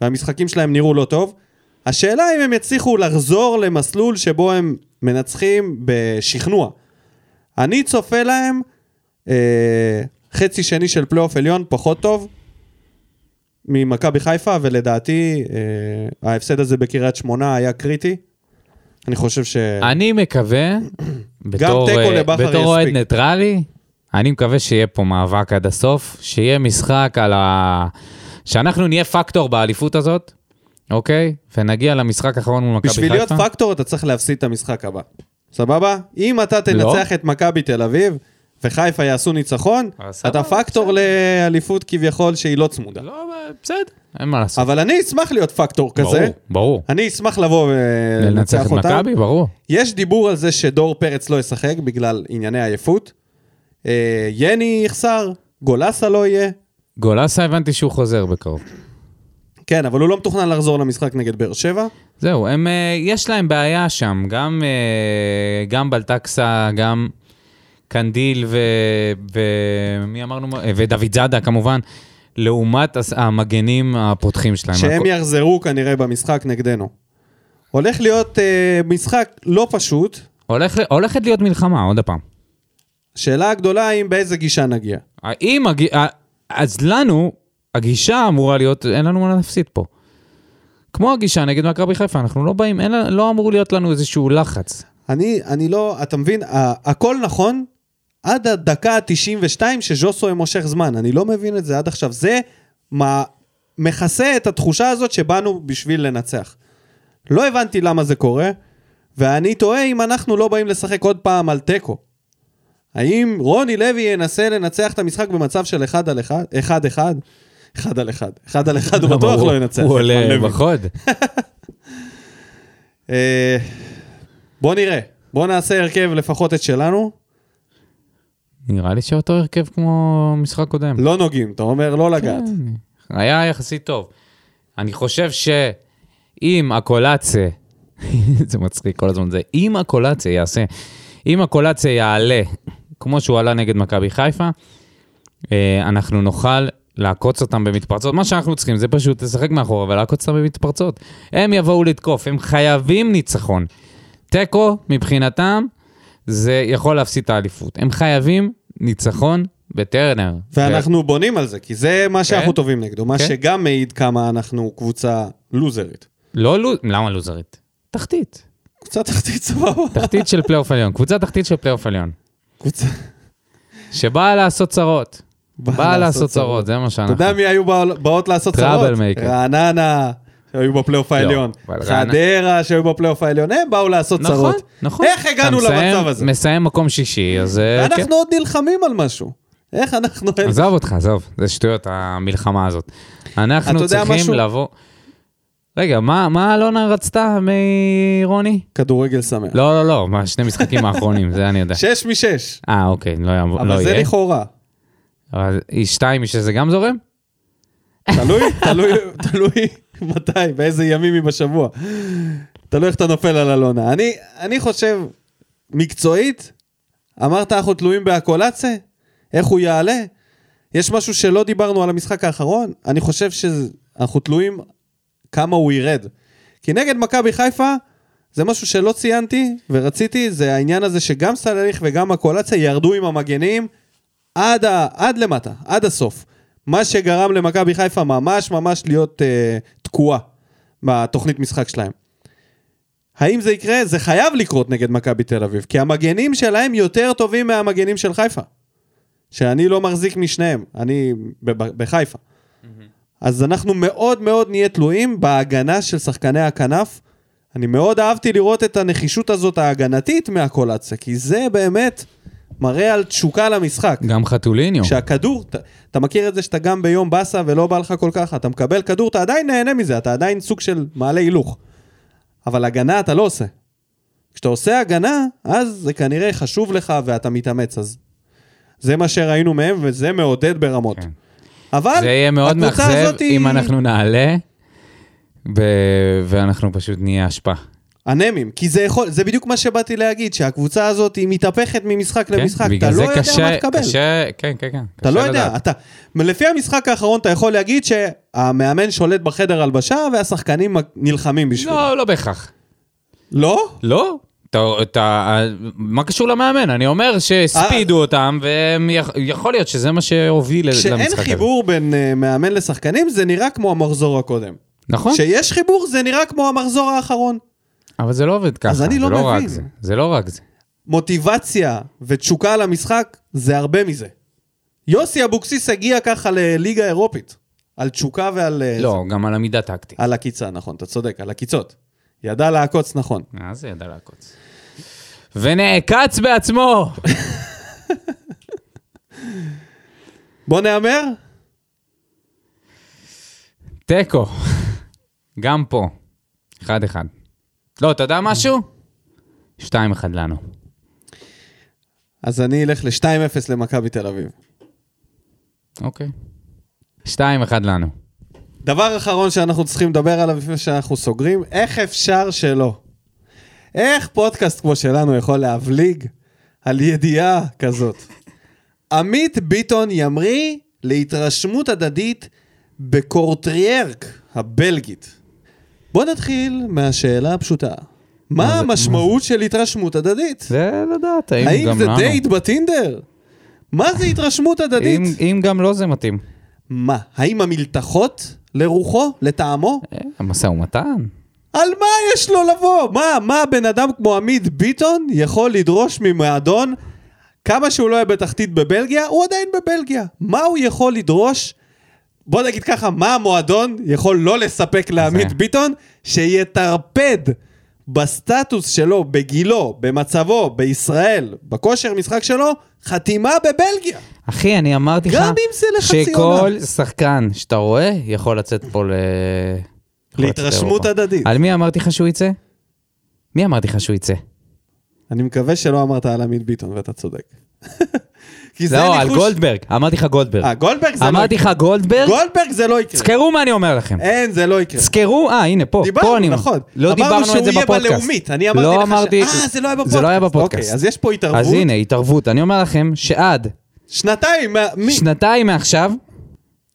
והמשחקים שלהם נראו לא טוב. השאלה אם הם יצליחו לחזור למסלול שבו הם מנצחים בשכנוע. אני צופה להם אה, חצי שני של פלייאוף עליון פחות טוב ממכבי חיפה, ולדעתי אה, ההפסד הזה בקריית שמונה היה קריטי. אני חושב ש... אני מקווה, בתור אה, בתור אוהד. ניטרלי, אני מקווה שיהיה פה מאבק עד הסוף, שיהיה משחק על ה... שאנחנו נהיה פקטור באליפות הזאת, אוקיי? ונגיע למשחק האחרון מול מכבי חיפה. בשביל להיות פקטור אתה צריך להפסיד את המשחק הבא. סבבה? אם אתה תנצח את מכבי תל אביב, וחיפה יעשו ניצחון, סבבה, אתה פקטור לאליפות כביכול שהיא לא צמודה. לא, בסדר, אין מה לעשות. אבל אני אשמח להיות פקטור כזה. ברור, ברור. אני אשמח לבוא לנצח ולנצח את אותם. מכבי, ברור. יש דיבור על זה שדור פרץ לא ישחק בגלל ענייני עייפות. אה, יני יחסר, גולסה לא יהיה. גולסה הבנתי שהוא חוזר בקרוב. כן, אבל הוא לא מתוכנן לחזור למשחק נגד באר שבע. זהו, הם, אה, יש להם בעיה שם, גם, אה, גם בלטקסה, גם קנדיל ו... ומי אמרנו? אה, ודוד זאדה כמובן, לעומת המגנים הפותחים שלהם. שהם הכ- יחזרו כנראה במשחק נגדנו. הולך להיות משחק לא פשוט. הולך, הולכת להיות מלחמה, עוד פעם. שאלה הגדולה האם באיזה גישה נגיע. האם, אז לנו, הגישה אמורה להיות, אין לנו מה להפסיד פה. כמו הגישה נגד מכבי חיפה, אנחנו לא באים, אין, לא אמור להיות לנו איזשהו לחץ. אני, אני לא, אתה מבין, הכל נכון עד הדקה ה-92 שז'וסוי מושך זמן. אני לא מבין את זה עד עכשיו. זה מה מכסה את התחושה הזאת שבאנו בשביל לנצח. לא הבנתי למה זה קורה, ואני תוהה אם אנחנו לא באים לשחק עוד פעם על תיקו. האם רוני לוי ינסה לנצח את המשחק במצב של אחד על אחד? אחד אחד? אחד על אחד. אחד על אחד הוא בטוח לא ינצח. הוא עולה. בחוד. אה, בוא נראה. בוא נעשה הרכב לפחות את שלנו. נראה לי שאותו הרכב כמו משחק קודם. לא נוגעים, אתה אומר לא לגעת. כן, היה יחסית טוב. אני חושב שאם הקולציה, זה מצחיק כל הזמן זה, אם הקולציה יעשה, אם הקולציה יעלה, כמו שהוא עלה נגד מכבי חיפה, אה, אנחנו נוכל לעקוץ אותם במתפרצות. מה שאנחנו צריכים זה פשוט לשחק מאחורה ולעקוץ אותם במתפרצות. הם יבואו לתקוף, הם חייבים ניצחון. תיקו, מבחינתם, זה יכול להפסיד את האליפות. הם חייבים ניצחון בטרנר. ואנחנו בונים על זה, כי זה מה שאנחנו כן. טובים נגדו, מה כן. שגם מעיד כמה אנחנו קבוצה לוזרית. לא לוז... למה לוזרית? תחתית. קבוצה תחתית סבבה. תחתית של פלייאוף עליון. קבוצה תחתית של פלייאוף עליון. קבוצה... שבאה לעשות צרות. באה לעשות צרות, זה מה אתה שאנחנו. יודע מי היו בא- באות לעשות צרות? trouble maker. רעננה, שהיו בפלייאוף העליון. אבל רעננה- חדרה, שהיו בפלייאוף העליון. הם באו לעשות נכון, צרות. נכון. איך הגענו אתה למצב הזה? מסיים מקום שישי, אז... אה, כן. אנחנו עוד נלחמים על משהו. איך אנחנו... עזוב אותך, עזוב, זה שטויות, המלחמה הזאת. אתה אנחנו צריכים משהו? לבוא... רגע, מה מה אלונה רצתה מרוני? כדורגל שמח. לא, לא, לא, מה, שני משחקים האחרונים, זה אני יודע. שש משש. אה, אוקיי, לא יעבור- לא אבל זה יהיה. לכאורה. אבל היא שתיים שזה גם זורם? תלוי, תלוי, תלוי מתי, באיזה ימים היא בשבוע. תלוי איך אתה נופל על אלונה. אני, אני חושב, מקצועית, אמרת אנחנו תלויים בהקולציה? איך הוא יעלה? יש משהו שלא דיברנו על המשחק האחרון? אני חושב שאנחנו תלויים כמה הוא ירד. כי נגד מכבי חיפה, זה משהו שלא ציינתי ורציתי, זה העניין הזה שגם סלליך וגם הקולציה ירדו עם המגנים עד, ה, עד למטה, עד הסוף. מה שגרם למכבי חיפה ממש ממש להיות אה, תקועה בתוכנית משחק שלהם. האם זה יקרה? זה חייב לקרות נגד מכבי תל אביב, כי המגנים שלהם יותר טובים מהמגנים של חיפה. שאני לא מחזיק משניהם, אני בחיפה. אז אנחנו מאוד מאוד נהיה תלויים בהגנה של שחקני הכנף. אני מאוד אהבתי לראות את הנחישות הזאת ההגנתית מהקולציה, כי זה באמת מראה על תשוקה למשחק. גם חתוליניו. כשהכדור, אתה, אתה מכיר את זה שאתה גם ביום באסה ולא בא לך כל כך, אתה מקבל כדור, אתה עדיין נהנה מזה, אתה עדיין סוג של מעלה הילוך. אבל הגנה אתה לא עושה. כשאתה עושה הגנה, אז זה כנראה חשוב לך ואתה מתאמץ, אז זה מה שראינו מהם, וזה מעודד ברמות. כן. אבל זה יהיה מאוד מאכזב הזאת היא- אם אנחנו נעלה, ו- ואנחנו פשוט נהיה אשפה. אנמים, כי זה יכול, זה בדיוק מה שבאתי להגיד, שהקבוצה הזאת היא מתהפכת ממשחק כן? למשחק, אתה לא יודע קשה- מה תקבל. קשה, כן, כן, כן. אתה לא יודע, לדעת. אתה... לפי המשחק האחרון אתה יכול להגיד שהמאמן שולט בחדר הלבשה והשחקנים נלחמים בשבילו. לא, לא בהכרח. לא? לא? אתה, אתה, מה קשור למאמן? אני אומר שהספידו אותם, ויכול להיות שזה מה שהוביל למשחק הזה. כשאין חיבור בין uh, מאמן לשחקנים זה נראה כמו המחזור הקודם. נכון, כשיש חיבור זה נראה כמו המחזור האחרון. אבל זה לא עובד ככה. אז אני לא זה לא מבין. רק זה. זה לא רק זה. מוטיבציה ותשוקה למשחק זה הרבה מזה. יוסי אבוקסיס הגיע ככה לליגה אירופית. על תשוקה ועל... אה, לא, גם על עמידה טקטית. על הקיצה, נכון, אתה צודק, על הקיצות. ידע לעקוץ נכון. מה זה ידע לעקוץ? ונעקץ בעצמו! בוא נהמר? תיקו. גם פה. 1-1. לא, אתה יודע משהו? 2-1 לנו. אז אני אלך ל-2-0 למכבי תל אביב. אוקיי. 2-1 לנו. דבר אחרון שאנחנו צריכים לדבר עליו לפני שאנחנו סוגרים, איך אפשר שלא? איך פודקאסט כמו שלנו יכול להבליג על ידיעה כזאת? עמית ביטון ימריא להתרשמות הדדית בקורטריארק הבלגית. בוא נתחיל מהשאלה הפשוטה. מה זה- המשמעות של התרשמות הדדית? זה לדעת, האם האם גם זה לנו. דייט בטינדר? מה זה התרשמות הדדית? אם, אם גם לא זה מתאים. מה? האם המלתחות לרוחו? לטעמו? אה, המשא ומתן. על מה יש לו לבוא? מה, מה בן אדם כמו עמית ביטון יכול לדרוש ממועדון? כמה שהוא לא יהיה בתחתית בבלגיה, הוא עדיין בבלגיה. מה הוא יכול לדרוש? בוא נגיד ככה, מה המועדון יכול לא לספק לעמית זה. ביטון? שיטרפד בסטטוס שלו, בגילו, במצבו, בישראל, בכושר משחק שלו, חתימה בבלגיה. אחי, אני אמרתי לך, גם אם זה לחצי שכל עונה. שחקן שאתה רואה יכול לצאת פה ל... להתרשמות. הדדית. על מי אמרתי לך שהוא יצא? מי אמרתי לך שהוא יצא? אני מקווה שלא אמרת על עמית ביטון, ואתה צודק. כי זה לא, על ניחוש- גולדברג. אמרתי לך גולדברג. אה, גולדברג זה לא אמרתי יקרה. לך גולדברג? גולדברג זה לא יקרה. תזכרו מה אני אומר לכם. אין, זה לא יקרה. תזכרו, אה, הנה, פה, דיברנו, פה אני... נכון. לא אמרנו דיברנו שהוא את זה יהיה בפודקאסט. בלאומית. אני אמרתי לא לך ש- אמרתי... אה, זה לא היה זה לא היה בפודקאסט. בפודקאסט. אוקיי, אז יש פה התערבות. אז הנה, התערבות. אני אומר לכם שעד שנתיים, מה- מ- שנתיים מעכשיו,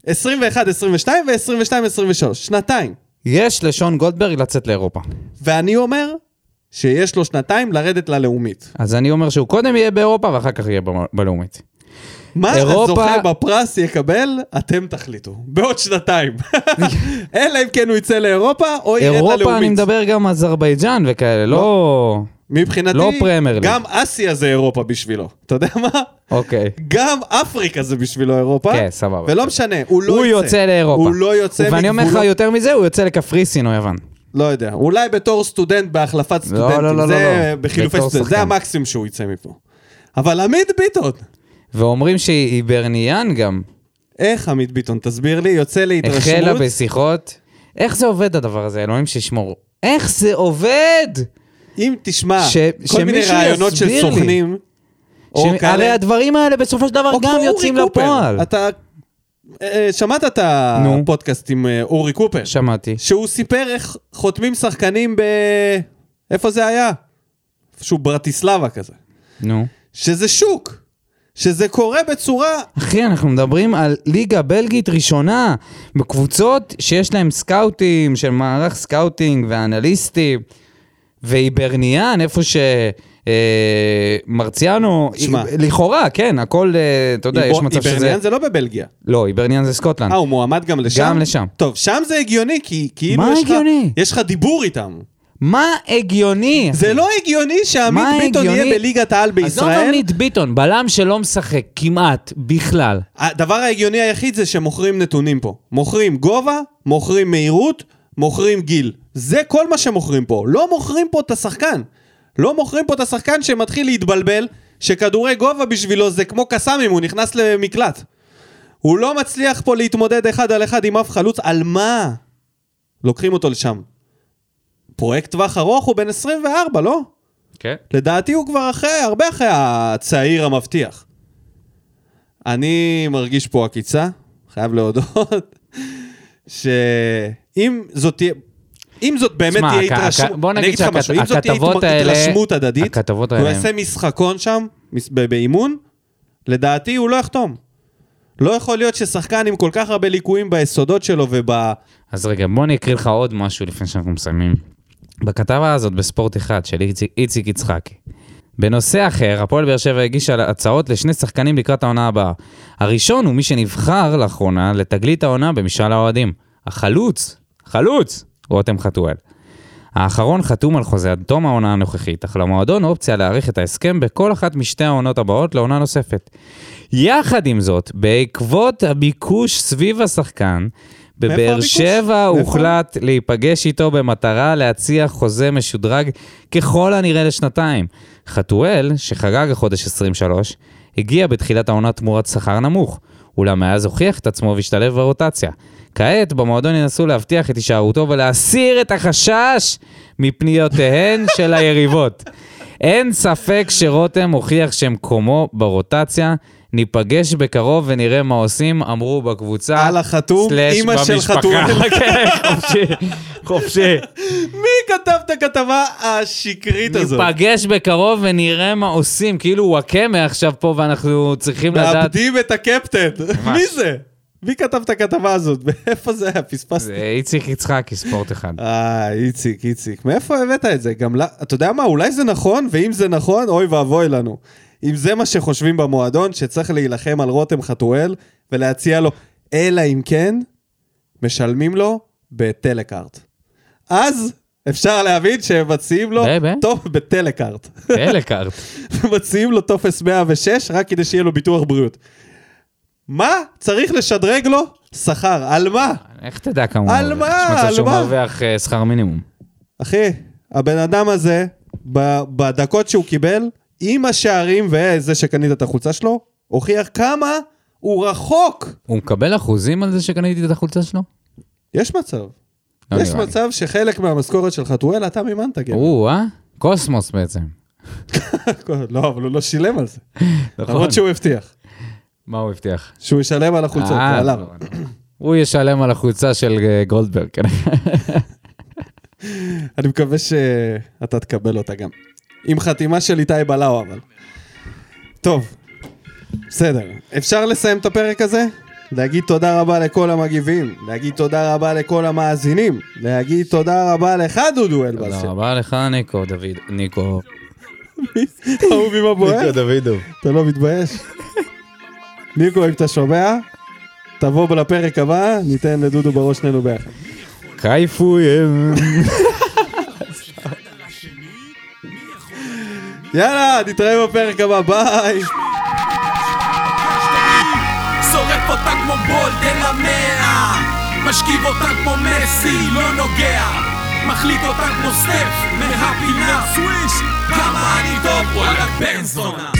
21, 22 ו-22, 23. שנתיים. יש לשון גולדברג לצאת לאירופה. ואני אומר שיש לו שנתיים לרדת ללאומית. אז אני אומר שהוא קודם יהיה באירופה ואחר כך יהיה ב- בלאומית. מה אירופה- הזוכה בפרס יקבל, אתם תחליטו. בעוד שנתיים. אלא אם כן הוא יצא לאירופה, או ירד ללאומית. אירופה, אני מדבר גם אזרבייג'אן וכאלה, לא... מבחינתי, לא פרמייר ליג. גם אסיה זה אירופה בשבילו. אתה יודע מה? אוקיי. גם אפריקה זה בשבילו אירופה. כן, סבבה. ולא משנה, הוא לא הוא יוצא. יוצא לאירופה. הוא לא יוצא ואני אומר לך מגבולות- יותר מזה, הוא יוצא לקפריסין או יוון. לא יודע, אולי בתור סטודנט בהחלפת סטודנטים. לא, לא, זה לא, לא. בחילופי סטודנט, זה. המקסימום שהוא יצא מפה. אבל עמית ביטון, ואומרים שהיא ברניאן גם, איך עמית ביטון? תסביר לי, יוצא החלה להתרשמות. בשיחות. איך זה עובד הדבר הזה, אלוהים שישמור. איך זה עובד? אם תשמע, ש- כל מיני רעיונות של. סוכנים, ש- הרי הדברים האלה בסופו של דבר גם יוצאים. לפועל. אתה שמעת את. הפודקאסט עם אה, אורי קופר? שמעתי. שהוא סיפר איך חותמים שחקנים ב... איפה זה היה? איפשהו ברטיסלבה כזה. נו. שזה שוק. שזה קורה בצורה... אחי, אנחנו מדברים על ליגה בלגית ראשונה, בקבוצות שיש להם scouts, של מערך scouting ואנליסטים, ואיברניאן, איפה ש... אה, מרציאנו. לכאורה, כן, הכל, אה, אתה יודע, יש מצב שזה... איברניאן זה לא בבלגיה. לא, איברניאן זה סקוטלנד. אה, הוא מועמד גם לשם? גם לשם. טוב, שם זה הגיוני, כי כאילו יש לך... הגיוני? יש לך דיבור איתם. מה הגיוני? זה לא הגיוני שעמית ביטון הגיוני? יהיה בליגת העל עזוב בישראל. עמית ביטון, בלם שלא משחק כמעט בכלל. הדבר ההגיוני היחיד זה שמוכרים נתונים פה. מוכרים גובה, מוכרים מהירות, מוכרים גיל. זה כל מה שמוכרים פה. לא מוכרים פה את השחקן. לא מוכרים פה את השחקן שמתחיל להתבלבל, שכדורי גובה בשבילו זה כמו קסאמים, הוא נכנס למקלט. הוא לא מצליח פה להתמודד אחד על אחד עם אף חלוץ, על מה? לוקחים אותו לשם. פרויקט טווח ארוך הוא בן 24, לא? כן. לדעתי הוא כבר אחרי, הרבה אחרי הצעיר המבטיח. אני מרגיש פה עקיצה, חייב להודות, שאם זאת תהיה... אם זאת באמת תהיה התרשמות, בוא אני נגיד אגיד לך משהו, אם זאת תהיה האלה- התרשמות הדדית, הוא יעשה משחקון שם, באימון, לדעתי הוא לא יחתום. לא יכול להיות ששחקן עם כל כך הרבה ליקויים ביסודות שלו וב... אז רגע, בוא אני אקריא לך עוד משהו לפני שאנחנו מסיימים. בכתבה הזאת בספורט אחד של איציק יצחקי. בנושא אחר, הפועל באר שבע הגישה הצעות לשני שחקנים לקראת העונה הבאה. הראשון הוא מי שנבחר לאחרונה לתגלית העונה במשאל האוהדים. החלוץ, חלוץ, רותם חתואל. האחרון חתום על חוזה עד תום העונה הנוכחית, אך למועדון אופציה להאריך את ההסכם בכל אחת משתי העונות הבאות לעונה נוספת. יחד עם זאת, בעקבות הביקוש סביב השחקן, בבאר? שבע מאיפה? הוחלט להיפגש איתו במטרה להציע חוזה משודרג ככל הנראה לשנתיים. חתואל, שחגג החודש 23, הגיע בתחילת העונה תמורת שכר נמוך, אולם מאז הוכיח את עצמו והשתלב ברוטציה. כעת במועדון ינסו להבטיח את הישארותו ולהסיר את החשש מפניותיהן של היריבות. אין ספק שרותם הוכיח שמקומו ברוטציה. ניפגש בקרוב ונראה מה עושים, אמרו בקבוצה. על החתום, אמא של. חתואל. כן, חופשי, חופשי. מי כתב את הכתבה השקרית הזאת? ניפגש בקרוב ונראה מה עושים. כאילו וואקמה עכשיו פה ואנחנו צריכים לדעת... מאבדים את הקפטן. מי זה? מי כתב את הכתבה הזאת? מאיפה זה היה? פספסתי. זה איציק יצחקי, ספורט אחד. אה, איציק, איציק. מאיפה הבאת את זה? גם, ל- אתה יודע מה, אולי זה נכון, ואם זה נכון, אוי ואבוי לנו. אם זה מה שחושבים במועדון, שצריך להילחם על רותם חתואל ולהציע לו, אלא אם כן, משלמים לו בטלקארט. אז אפשר להבין שהם מציעים לו? טוב, בטלקארט. טלקארט. מציעים לו טופס 106 רק כדי שיהיה לו ביטוח בריאות. מה? צריך לשדרג לו? שכר. על מה? איך תדע כמה הוא על? מה? יש מצב על שהוא מה? מרוויח אה, שכר מינימום. אחי, הבן אדם הזה, בדקות שהוא קיבל, עם השערים וזה שקנית את החולצה שלו, הוכיח כמה הוא רחוק. הוא מקבל אחוזים על זה שקניתי את החולצה שלו? יש מצב. לא יש נראה לי. מצב שחלק מהמשכורת של חתואל אתה מימנת, גבר. או, אה? קוסמוס בעצם. לא, אבל הוא לא שילם על זה. נכון. למרות שהוא הבטיח. מה הוא הבטיח? שהוא ישלם על החולצות, אה, זה עליו. נכון. הוא ישלם על החולצה של אה, גולדברג. אני מקווה שאתה תקבל אותה גם. עם חתימה של איתי בלאו אבל. טוב, בסדר. אפשר לסיים את הפרק הזה? להגיד תודה רבה לכל המגיבים, להגיד תודה רבה לכל המאזינים, להגיד תודה רבה לך דודו תודה אלבאסר. רבה לך, ניקו, דוד. ניקו. אהוב עם הבוער? דוידוב. אתה לא מתבייש? ניקו, אם אתה שומע, תבוא לפרק הבא, ניתן לדודו בראש שנינו ביחד. קייפויים. יאללה, נתראה בפרק הבא, ביי! שורף אותה כמו בולד אל המאה משכיב אותה כמו מסי, לא נוגע מחליט אותה כמו סטף מהפינה סוויש כמה אני טוב, וואלה בן זונה